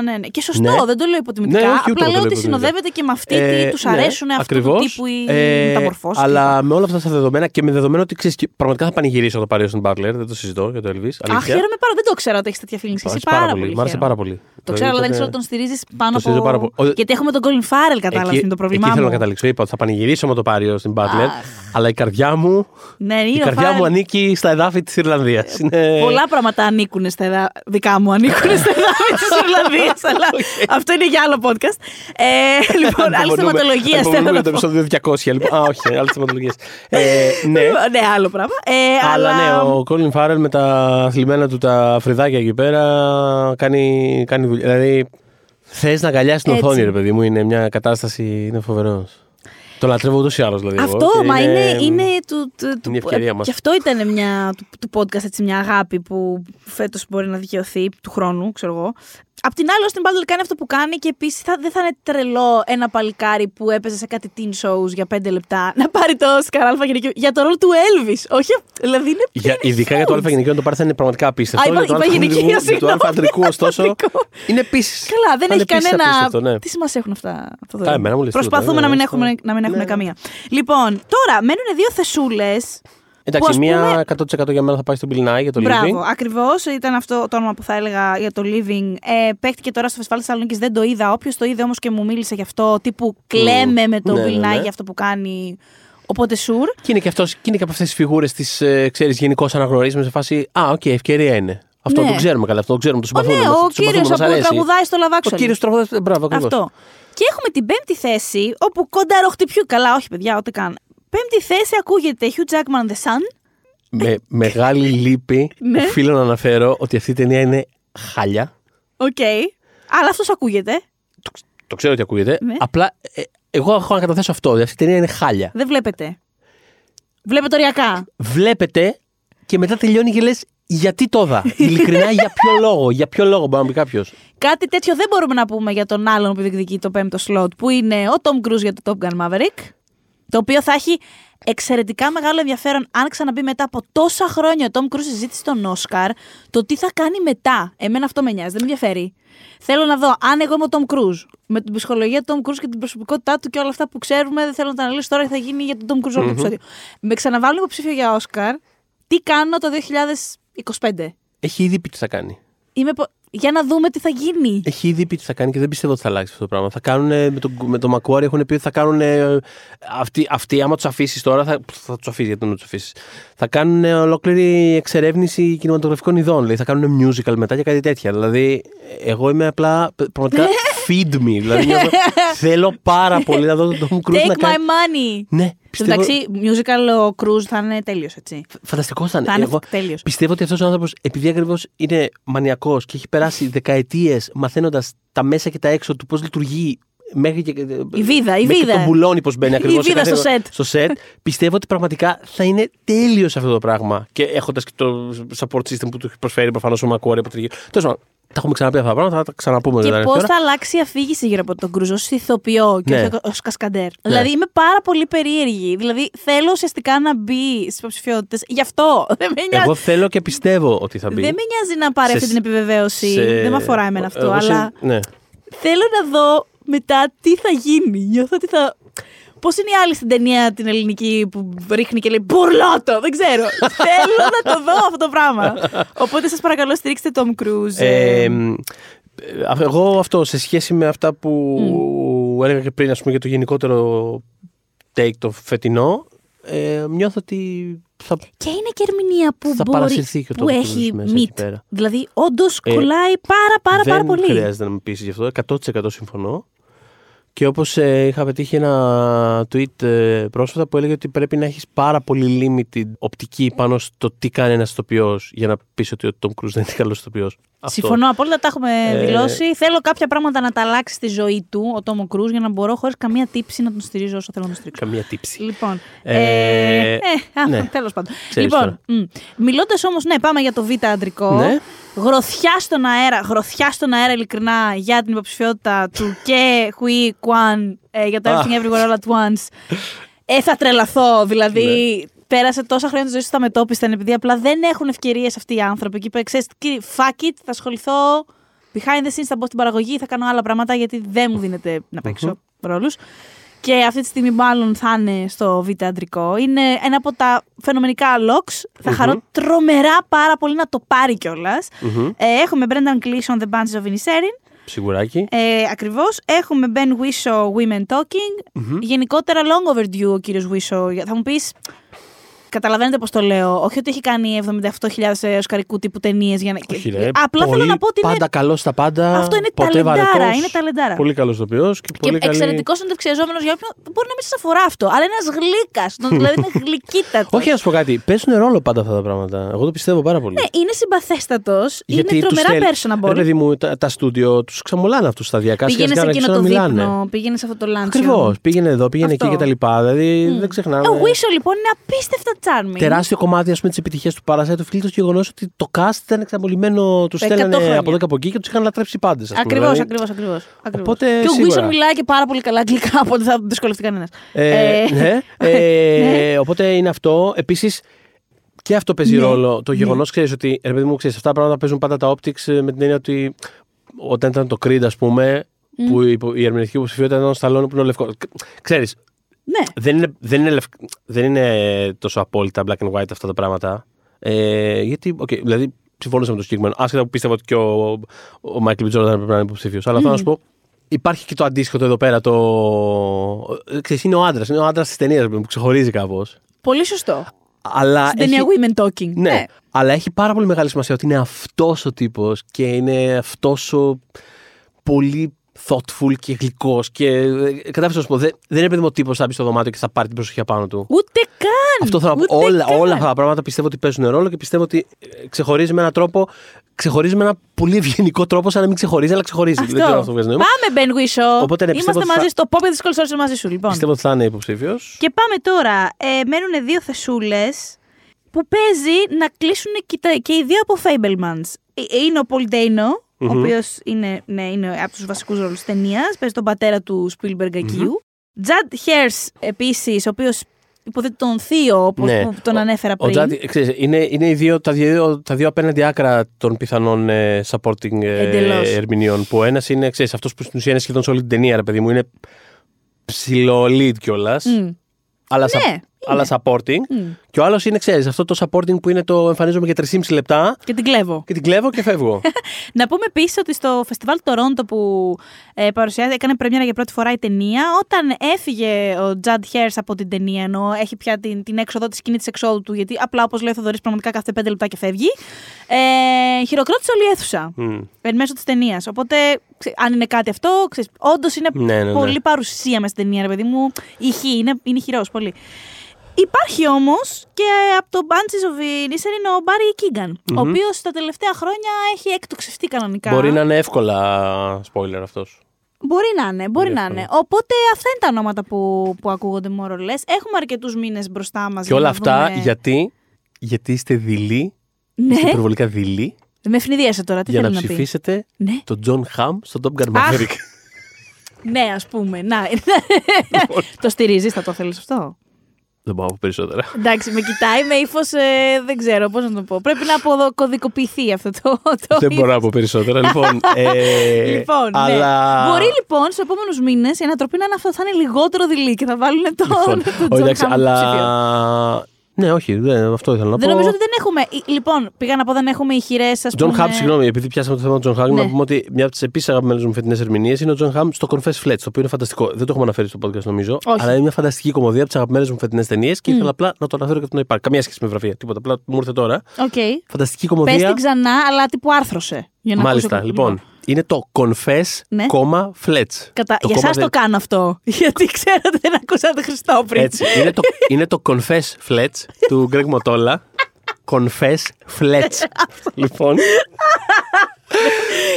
Ναι, ναι. Και σωστό, Ναι. δεν το λέω υποτιμητικά. Ναι, όχι, ούτε απλά εγώ το λέω λέω ότι υποτιμητικά. συνοδεύεται και με αυτή Ε, τι τους ναι, αρέσουν αυτού του ακριβώς. τύπου οι Ε, μεταμορφώσεις. Αλλά με όλα αυτά τα δεδομένα και με δεδομένο ότι ξέρεις, πραγματικά θα πανηγυρίσω το πάρει ο Austin Butler, δεν το συζητώ για το Elvis. Αχ, Αλήθεια. χαίρομαι πάρα. Δεν το ξέρω ότι έχεις τέτοια feelings. Μ' Εσύ άρεσε πάρα, πολύ. Μ' άρεσε χαίρομαι. πάρα πολύ. Το ξέρω, αλλά δεν Ήταν- ξέρω ότι τον στηρίζεις πάνω το στηρίζω πάρα από. πολύ. Ο- Γιατί έχουμε τον Colin Farrell, κατάλαβες, Εκεί- είναι το πρόβλημά εκεί θέλω μου. να καταλήξω. Είπα ότι θα πανηγυρίσω με το πάρει ο Austin Butler, αλλά η καρδιά μου, Ναι, είναι η ο καρδιά Farrell. μου ανήκει στα εδάφη της Ιρλανδίας. Πολλά πράγματα ανήκουν στα εδά... δικά μου, ανήκουν στα εδάφη της Ιρλανδίας. αλλά αυτό είναι για άλλο podcast. Ε, λοιπόν, άλλη θεματολογία θέλω Θέλω να το πω. επεισόδιο 200. Λοιπόν. Α, όχι, άλλε θεματολογίε. Ε, ναι. Ναι, άλλο πράγμα. Ε, Αλλά ναι, ο Colin Farrell με τα θλιμμένα του τα φρυδάκια εκεί πέρα κάνει, κάνει δουλειά. Δηλαδή, θες να αγκαλιάσεις την Έτσι. οθόνη, ρε παιδί μου, είναι μια κατάσταση. Είναι φοβερός. Το λατρεύω ούτως ή άλλως δηλαδή. εγώ, Αυτό, και μα είναι, είναι, του, του, του- είναι η ευκαιρία μας. Και αυτό ήταν μια, του, του podcast έτσι, μια αγάπη που φέτος μπορεί να δικαιωθεί του χρόνου, ξέρω εγώ. Απ' την άλλη, ο Austin Butler κάνει αυτό που κάνει και επίσης δεν θα είναι τρελό ένα παλικάρι που έπαιζε σε κάτι teen shows για πέντε λεπτά να πάρει το Oscar Αλφα γυναικείο για το ρόλο του Elvis. Όχι, δηλαδή είναι. Για, pretty ειδικά για το huge. Α γυναικείο, το πάρεις θα είναι πραγματικά απίστευτο. Α, είπα- Για το είπα Α γυναικείο, αντρικού- για συγγνώμη. Το Α αντρικού, ωστόσο, Αντρικό. είναι επίσης. Καλά, δεν έχει κανένα. ναι. Τι σημασία έχουν αυτά. Αυτό Καλά, εμένα μου λες Προσπαθούμε τίποτα, να μην ναι, έχουμε, αυτό. να μην έχουμε Ναι. καμία. Λοιπόν, τώρα μένουν δύο θεσούλες. Εντάξει, ας μία πούμε- 100% για μένα θα πάει στο Bill Nighy για το Μπράβο, Living. ακριβώς. Ήταν αυτό το όνομα που θα έλεγα για το Living. Ε, παίχτηκε τώρα στο Φεστιβάλ Θεσσαλονίκης, δεν το είδα. Όποιος το είδε όμως και μου μίλησε γι' αυτό, τύπου κλαίμε με τον Ναι, Bill ναι, Nighy ναι. για αυτό που κάνει. Οπότε sure. Και είναι και, αυτός, και, είναι και από αυτές τις φιγούρες της, ε, ξέρεις, γενικώς αναγνωρίζουμε σε φάση. Α, οκ, ευκαιρία είναι. Αυτό Ναι. το ξέρουμε καλά, αυτό το ξέρουμε, το Ο, συμπαθούμε. ναι, μας- ο το συμπαθούμε, κύριος μας που αρέσει. τραγουδάει στο Love Ο Actually. κύριος τραγουδάει. Μπράβο, ακριβώς. Αυτό. Και έχουμε την πέμπτη θέση, όπου κονταροχτυπιού. Καλά, όχι παιδιά, ούτε καν. Πέμπτη θέση ακούγεται Hugh Jackman The Sun. Με μεγάλη λύπη, Ναι. οφείλω να αναφέρω ότι αυτή η ταινία είναι χάλια. Οκ. Αλλά αυτός ακούγεται. Το ξέρω ότι ακούγεται. Ναι. Απλά ε, εγώ έχω να καταθέσω αυτό. ότι Αυτή η ταινία είναι χάλια. Δεν βλέπετε. Βλέπετε οριακά. Βλέπετε και μετά τελειώνει και λες γιατί το είδα; Ειλικρινά για ποιο λόγο. Για ποιο λόγο μπορεί να πει κάποιος; Κάτι τέτοιο δεν μπορούμε να πούμε για τον άλλον που διεκδικεί το πέμπτο σλότ, που είναι ο Tom Cruise για το Top Gun Maverick. Το οποίο θα έχει εξαιρετικά μεγάλο ενδιαφέρον αν ξαναμπεί μετά από τόσα χρόνια ο Tom Cruise συζήτηση τον Όσκαρ, το τι θα κάνει μετά. Εμένα αυτό με νοιάζει, δεν με ενδιαφέρει. Θέλω να δω αν εγώ είμαι ο Tom Cruise, με την ψυχολογία του Tom Cruise και την προσωπικότητά του και όλα αυτά που ξέρουμε, δεν θέλω να τα αναλύσω τώρα, θα γίνει για τον Tom Cruise όλο το επεισόδιο. Με ξαναβάλουν υποψήφιο για Όσκαρ, τι κάνω το 2025. Έχει ήδη πει τι θα κάνει. Είμαι πο- Για να δούμε τι θα γίνει. Έχει ήδη πει τι θα κάνει και δεν πιστεύω ότι θα αλλάξει αυτό το πράγμα. Θα κάνουν με τον με το Μακουάρι έχουν πει ότι θα κάνουν. Αυτοί, αυτοί άμα τους αφήσεις τώρα, θα, θα τους αφήσεις γιατί δεν τους αφήσεις. Θα κάνουν ολόκληρη εξερεύνηση κινηματογραφικών ειδών. Δηλαδή θα κάνουν musical μετά και κάτι τέτοια. Δηλαδή, εγώ είμαι απλά. Πραγματικά feed me. Δηλαδή, νιώθω- θέλω πάρα πολύ να δω τον Tom Cruise να Take my κάνει. money. Ναι, Στο Πιστεύω- μεταξύ, musical ο Κρούζ θα είναι τέλειος, έτσι. Φανταστικό θα Θα είναι. είναι Εγώ τέλειος. πιστεύω ότι αυτός ο άνθρωπος, επειδή ακριβώς είναι μανιακός και έχει περάσει δεκαετίες μαθαίνοντας τα μέσα και τα έξω του πώς λειτουργεί. Μέχρι και, Η βίδα, η μέχρι και βίδα. τον μπουλόνι πώς μπαίνει Η ακριβώς. βίδα στο σετ. Στο σετ. πιστεύω ότι πραγματικά θα είναι τέλειος αυτό το πράγμα. Και έχοντας και το support system που του έχει προσφέρει προφανώς ο Μακουόρι από τριγύρω. Τέλος πάντων, τα έχουμε ξαναπεί αυτά τα πράγματα, θα τα ξαναπούμε Και μετά. πώς θα αλλάξει η αφήγηση γύρω από τον Κρούζ ως ηθοποιό και Ναι. όχι ως κασκαντέρ. Δηλαδή είμαι πάρα πολύ περίεργη. Δηλαδή θέλω ουσιαστικά να μπει στις υποψηφιότητες. Γι' αυτό δεν με νοιάζει. Εγώ θέλω και πιστεύω ότι θα μπει. Δεν με νοιάζει να πάρει Σε- αυτή την επιβεβαίωση. σε- Δεν με αφορά εμένα αυτό. εγώ σε- αλλά Ναι. θέλω να δω μετά τι θα γίνει. Νιώθω ότι θα. Πώς είναι η άλλη στην ταινία την ελληνική που ρίχνει και λέει Μπουρλότο! Δεν ξέρω. Θέλω να το δω αυτό το πράγμα. Οπότε σας παρακαλώ στηρίξτε Tom Cruise. Ε, μ, ε, εγώ αυτό σε σχέση με αυτά που έλεγα και πριν ας πούμε, για το γενικότερο take το φετινό ε, νιώθω ότι θα, Και είναι και ερμηνεία που θα μπορεί, παρασυρθεί και ο που Tom Cruise έχει μέσα εκεί meat. πέρα. Δηλαδή, όντως Ε, κολλάει πάρα πάρα δεν πάρα πολύ. χρειάζεται να με πείσει γι' αυτό 100% συμφωνώ και όπως ε, είχα πετύχει ένα tweet ε, πρόσφατα που έλεγε ότι πρέπει να έχεις πάρα πολύ limited οπτική πάνω στο τι κάνει ένας ηθοποιός για να πεις ότι ο Tom Cruise δεν είναι καλός ηθοποιός. Αυτό. Συμφωνώ απόλυτα, τα έχουμε Ε, δηλώσει. Θέλω κάποια πράγματα να τα αλλάξει στη ζωή του ο Τόμο Κρούζ για να μπορώ χωρίς καμία τύψη να τον στηρίζω όσο θέλω να τον στηρίξω. Καμία τύψη. Λοιπόν. Ε, Ε, ε, α, ναι. τέλος πάντων. Ξέρεις λοιπόν, μιλώντας όμως, ναι, πάμε για το β' αντρικό. Ναι. Γροθιά στον αέρα, γροθιά στον αέρα, ειλικρινά, για την υποψηφιότητα του και Χουί Κουάν ε, για το Αχ. Everything Everywhere All at Once. Ε, θα τρελαθώ. Δηλαδή, Ναι. Πέρασε τόσα χρόνια τη ζωή του στα μετόπιστα επειδή απλά δεν έχουν ευκαιρίες αυτοί οι άνθρωποι. Και είπε, ξέρεις, κύριε, fuck it, θα ασχοληθώ behind the scenes, θα μπω στην παραγωγή, θα κάνω άλλα πράγματα γιατί δεν μου δίνεται να παίξω ρόλους. Και αυτή τη στιγμή μάλλον θα είναι στο β' αντρικό. Είναι ένα από τα φαινομενικά locks. Θα χαρώ τρομερά πάρα πολύ να το πάρει κιόλας. Ε, έχουμε Brendan Gleeson, The Bunches of Inisherin. Σιγουράκι. Ε, Ακριβώς. Έχουμε Ben Whishaw, Women Talking. Γενικότερα, long overdue ο κύριος Whishaw. Θα μου πεις. Καταλαβαίνετε πώς το λέω. Όχι ότι έχει κάνει 78.000 οσκαρικού τύπου ταινίες. Για να... Όχι, ρε. Απλά πολύ, θέλω να πω ότι είναι. Πάντα καλός στα πάντα. Αυτό είναι ποτέ ταλεντάρα, βαρετός, είναι ταλεντάρα. Πολύ καλός ηθοποιό και Και πολύ καλή. εξαιρετικός εντευξιαζόμενο για όποιον. Μπορεί να μην σας αφορά αυτό. Αλλά ένας γλύκας. δηλαδή είναι γλυκύτατος. Όχι, να σου πω κάτι. Παίζουν ρόλο πάντα αυτά τα πράγματα. Εγώ το πιστεύω πάρα πολύ. Ναι, είναι συμπαθέστατος. Είναι τους τρομερά στέλ- Ρε personable. παιδί μου, τα, τα στούντιο τους ξαμολάνε αυτούς σταδιακά. Πήγαινε σε σιγά-σιγά εκείνο να το μιλάνε. δείπνο, πήγαινε σε αυτό το lunch. Ακριβώς. Πήγαινε εδώ, πήγαινε Αυτό. εκεί κτλ. Δηλαδή δεν ξεχνάμε. Ο Whishaw λοιπόν είναι απίστευτα charming. Τεράστιο κομμάτι της επιτυχίας του Parasite οφείλεται στο γεγονός ότι το cast ήταν εξαπολυμμένο. Τους 100 στέλνανε χρόνια. από εδώ και από εκεί και τους είχαν λατρέψει πάντες. Ακριβώς, ακριβώς, ακριβώς. Οπότε, Και ο σίγουρα. Whishaw μιλάει και πάρα πολύ καλά αγγλικά, οπότε θα δυσκολευτεί κανένας. Ε, ναι. Ε, οπότε είναι αυτό. Επίσης, και αυτό παίζει Ναι. ρόλο. Το γεγονός, ξέρεις ότι. Ρε παιδί μου, ξέρεις, αυτά τα πράγματα παίζουν πάντα τα optics ε, με την έννοια ότι όταν ήταν το Creed, ας πούμε, που η, η ερμηνευτική υποψηφιότητα ήταν ο Σταλόνι που είναι ο λευκό. Ξέρεις, Ναι. δεν είναι, δεν, είναι λευκ- δεν είναι τόσο απόλυτα black and white αυτά τα πράγματα. Ε, γιατί, okay, δηλαδή, συμφωνούσα με το συγκεκριμένο. Άσχετα που πίστευα ότι και ο, ο Michael B. Jordan πρέπει να είναι υποψήφιος. Αλλά θέλω να σου πω, υπάρχει και το αντίστοιχο το εδώ πέρα. Το... ε, Ξέρεις, είναι ο άντρας. Είναι ο άντρας της ταινίας που ξεχωρίζει κάπως. Πολύ σωστό. Αλλά Στην ταινία έχει... Women Talking. Ναι, αλλά έχει πάρα πολύ μεγάλη σημασία ότι είναι αυτός ο τύπος και είναι αυτός ο πολύ thoughtful και γλυκός. Και ε, κατάλαβε να σου πω, δεν, δεν είναι παιδί μου ο τύπος που θα μπει στο δωμάτιο και θα πάρει την προσοχή απάνω του. Ούτε καν. Αυτό θέλω να πω. Ούτε Όλα, καν. όλα αυτά τα πράγματα πιστεύω ότι παίζουν ρόλο και πιστεύω ότι ε, ξεχωρίζει με έναν τρόπο. Ξεχωρίζει με ένα πολύ ευγενικό τρόπο, σαν να μην ξεχωρίζει, αλλά ξεχωρίζει. Αυτό. Δεν ξέρω αν αυτό βγάζει νόημα. Πάμε, Ben Whishaw. Οπότε, ναι, πιστεύω Είμαστε ότι θα- μαζί στο πόπε τη κολσόρια μαζί σου, λοιπόν. Πιστεύω ότι θα είναι υποψήφιος. Και πάμε τώρα. Ε, μένουν δύο θεσούλες που παίζει να κλείσουν και, τα- και οι δύο από Fablemans. Ε, Είναι ο Paul Dano, ο οποίος είναι, ναι, είναι από τους βασικούς ρόλους της ταινίας. Παίζει τον πατέρα του Spielberg ακιου Judd Hairs επίσης, ο οποίος υποθέτει τον θείο, όπως Ναι. τον Ο- ανέφερα Ο πριν. Τζάντι, ξέρεις, είναι, είναι οι δύο, τα, δύο, τα δύο απέναντι άκρα των πιθανών ε, supporting ε, Εντελώς. ερμηνείων. Που ένας είναι, ξέρεις, αυτός που στην ουσία είναι σχεδόν σε όλη την ταινία, ρε παιδί μου, είναι ψηλό lead κιόλας. Μμ. Αλλά, σαν, Ναι, αλλά supporting. Και ο άλλος είναι, ξέρεις, αυτό το supporting που είναι το εμφανίζομαι για 3,5 λεπτά Και την κλέβω. και την κλέβω και φεύγω. Να πούμε επίσης ότι στο φεστιβάλ του Τορόντο που ε, παρουσιάζει, έκανε πρεμιέρα για πρώτη φορά η ταινία, όταν έφυγε ο Τζαντ Χέρ από την ταινία, ενώ έχει πια την, την έξοδο της σκηνής της εξόδου του, γιατί απλά όπως λέει ο Θοδωρής, πραγματικά κάθε 5 λεπτά και φεύγει. Ε, χειροκρότησε όλη η αίθουσα. Μμ. Εν μέσω της ταινίας. Οπότε, ξε- αν είναι κάτι αυτό, όντως είναι Ναι, ναι, ναι. πολύ παρουσία με στην ταινία, ρε παιδί μου. Ηχεί, είναι, είναι χειρός πολύ. Υπάρχει όμως και από το Banshees of Inisherin είναι ο Μπάρι Κίγκαν, ο οποίος τα τελευταία χρόνια έχει εκτοξευτεί κανονικά. Μπορεί να είναι εύκολα spoiler αυτός. Μπορεί να είναι, μπορεί Πολύ να εύκολο. είναι. Οπότε αυτά είναι τα ονόματα που, που ακούγονται more or less. Έχουμε αρκετούς μήνες μπροστά μας. Και όλα αυτά γιατί, γιατί είστε δειλοί, Ναι, είστε υπερβολικά δειλοί, με ευνηδίασε τώρα. Τι για να θέλει να, πει; ψηφίσετε Ναι, τον John Hamm στο Top Gun Αχ. Maverick. ναι ας πούμε. Να. το στηρίζεις, θα το θέλεις αυτό; Δεν μπορώ να πω περισσότερα. Εντάξει, με κοιτάει με ύφος. δεν ξέρω πώς να το πω. Πρέπει να αποκωδικοποιηθεί αυτό το. το Δεν μπορώ να πω περισσότερα. Λοιπόν, ε, Λοιπόν, ναι. αλλά... Μπορεί λοιπόν στους επόμενους μήνες η ανατροπή να είναι αυτό, θα είναι λιγότερο δειλή και θα βάλουν τον, Λοιπόν, τον όχι, John εντάξει, Hamm αλλά... υποψήφιο. Ναι, όχι, δεν, αυτό ήθελα να Δεν πω. νομίζω ότι δεν έχουμε. ε, Λοιπόν, πήγα να πω δεν έχουμε ηχηρές, ας Jon πούμε. Hamm, συγγνώμη, επειδή πιάσαμε το θέμα του Jon Hamm, Ναι. να πούμε ότι μια από τις επίσης αγαπημένες μου φετινές ερμηνείες είναι ο Jon Hamm στο Confess Fletch, το οποίο είναι φανταστικό. Δεν το έχουμε αναφέρει στο podcast νομίζω, Όχι. αλλά είναι μια φανταστική κωμωδία από τις αγαπημένες μου φετινές ταινίες και ήθελα απλά να το αναφέρω και αυτό να υπάρχει. Καμία σχέση με βραβεία, τίποτα. Απλά μου ήρθε τώρα. Οκ. Φανταστική Πες κωμωδία. την ξανά, αλλά τύπου άρθρωσε. Για να Μάλιστα, ακούσω- λοιπόν. Είναι το Confess, Ναι. κόμμα Fletch. Κατα... Το Για κόμμα εσάς δεν- το κάνω αυτό. Γιατί ξέρω ότι δεν ακούσατε Χριστό πριν. Έτσι. είναι, το, είναι το Confess Fletch του Greg Mottola. Confess Fletch. λοιπόν.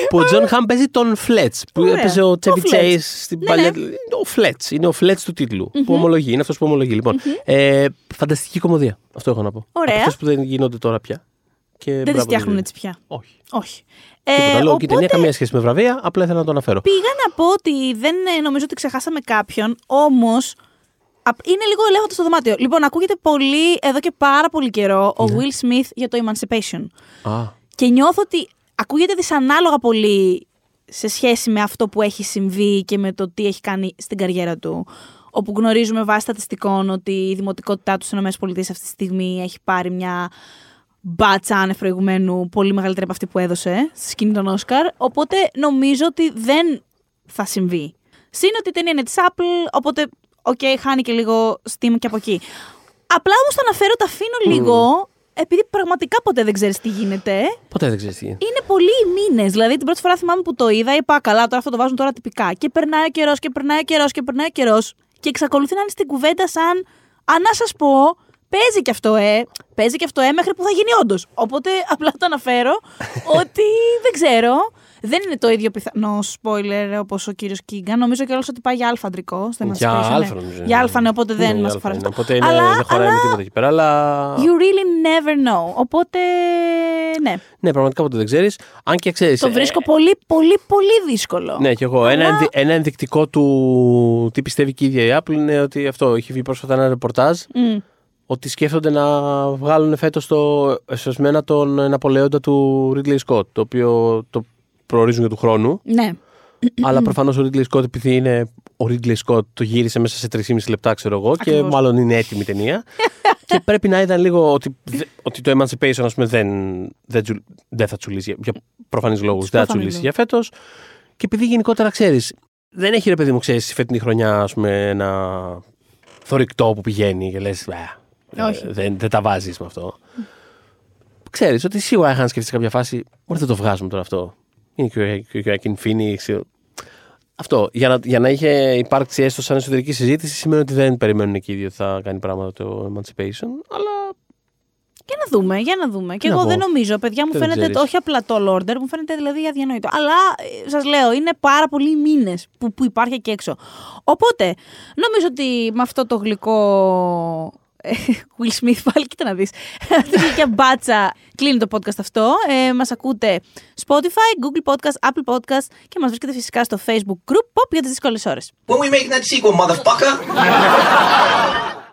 που ο Τζον Χαμ παίζει τον Fletch. Που Ωραία. έπαιζε ο Ο Chevy Fletch. Chase στην Ναι, παλιά. ναι. Είναι Ο Fletch. Είναι ο Fletch του τίτλου. Που ομολογεί. Είναι αυτός που ομολογεί. Λοιπόν. Ε, φανταστική κομμωδία. Αυτό έχω να πω. Ωραία. Αυτές που δεν γίνονται τώρα πια. Και Δεν τις μπράβο, φτιάχνουν δηλαδή. έτσι πια. Όχι. Όχι. Τίποτα Ε, άλλο. Και η ταινία οπότε καμία σχέση με βραβεία. Απλά ήθελα να το αναφέρω. πήγα να πω ότι δεν ε, νομίζω ότι ξεχάσαμε κάποιον, όμως. Είναι λίγο ελέγχοντας στο δωμάτιο. Λοιπόν, ακούγεται πολύ εδώ και πάρα πολύ καιρό ο Ναι. Will Smith για το Emancipation. Α, Και νιώθω ότι ακούγεται δυσανάλογα πολύ σε σχέση με αυτό που έχει συμβεί και με το τι έχει κάνει στην καριέρα του. Όπου γνωρίζουμε βάσει στατιστικών ότι η δημοτικότητά του στις ΗΠΑ αυτή τη στιγμή έχει πάρει μια μπάτσα άνευ προηγουμένου πολύ μεγαλύτερη από αυτή που έδωσε στη σκηνή των Όσκαρ. Οπότε νομίζω ότι δεν θα συμβεί. Συν ότι η ταινία είναι της Apple, οπότε οκ, χάνει και λίγο steam και από εκεί. Απλά όμως το αναφέρω, το αφήνω λίγο, επειδή πραγματικά ποτέ δεν ξέρεις τι γίνεται. ποτέ δεν ξέρεις τι είναι. Είναι πολλοί οι μήνες. Δηλαδή την πρώτη φορά θυμάμαι που το είδα, είπα καλά, τώρα αυτό το βάζουν τώρα τυπικά. Και περνάει ο καιρός και περνάει ο καιρός και περνάει ο καιρός. Και εξακολουθεί να είναι στην κουβέντα σαν. Αν να σας πω, παίζει και αυτό, ε. Παίζει και αυτό, ε, μέχρι που θα γίνει όντως. Οπότε απλά το αναφέρω ότι δεν ξέρω. Δεν είναι το ίδιο πιθανό spoiler όπως ο κύριος Κίγκα. Νομίζω κιόλα ότι πάει για αλφα αντρικό στο Για Emancipation, ναι. αλφα νομίζω. Για αλφα, ναι, οπότε δεν Ναι, μας για αφορά αλφα αυτό. είναι. Οπότε είναι, Αλλά- δεν χωράει με αλλά τίποτα εκεί πέρα. Αλλά You really never know. Οπότε, ναι. Ναι, πραγματικά ποτέ δεν ξέρεις. Αν και ξέρεις. Το βρίσκω πολύ, πολύ, πολύ δύσκολο. Ναι, και εγώ. Ένα, ενδει- ένα ενδεικτικό του τι πιστεύει και η ίδια η Apple είναι ότι αυτό. Έχει βγει πρόσφατα ένα ρεπορτάζ Μμ. Ότι σκέφτονται να βγάλουν φέτος το εσωσμένα τον Ναπολέοντα του Ridley Scott. Το οποίο το προορίζουν για του χρόνου. Ναι. αλλά προφανώς ο Ridley Scott, επειδή είναι ο Ridley Scott, το γύρισε μέσα σε 3,5 λεπτά, ξέρω εγώ, και Ακριβώς. μάλλον είναι έτοιμη η ταινία. και πρέπει να ήταν λίγο ότι, δε- ότι το Emancipation, ας πούμε, δεν, δεν, τζου- δεν θα τσουλήσει για, για προφανείς λόγους. Τους Δεν θα προφανείς τσουλήσει για φέτος. Και επειδή γενικότερα ξέρεις, δεν έχει ρε παιδί μου, ξέρεις, η φετινή χρονιά, ας πούμε, ένα θορυκτό που πηγαίνει και λες. Όχι. δεν, δεν τα βάζεις με αυτό. Ξέρεις ότι σίγουρα είχαν σκεφτεί σε κάποια φάση, Μπορεί δεν το βγάζουμε τώρα αυτό. Είναι και ο- και ο Joaquin Phoenix. Αυτό. Για να, για να είχε υπάρξει έστω σαν εσωτερική συζήτηση, σημαίνει ότι δεν περιμένουν εκεί οι δύο ότι θα κάνει πράγματα το Emancipation. Αλλά Για να δούμε, για να δούμε. Και να εγώ πω. δεν νομίζω, παιδιά, μου Δεν φαίνεται ξέρεις. το- όχι απλά το order, μου φαίνεται δηλαδή αδιανόητο. Αλλά σας λέω, είναι πάρα πολλοί μήνες που, που υπάρχει εκεί έξω. Οπότε, νομίζω ότι με αυτό το γλυκό. Ε, Will Smith, πάλι κοίτα να δεις. Αυτή τη γλυκιά μπάτσα κλείνει το podcast αυτό. Ε, μας ακούτε Spotify, Google Podcast, Apple Podcast και μας βρίσκεται φυσικά στο Facebook group Pop για τις δύσκολες ώρες. When we making that sequel, motherfucker?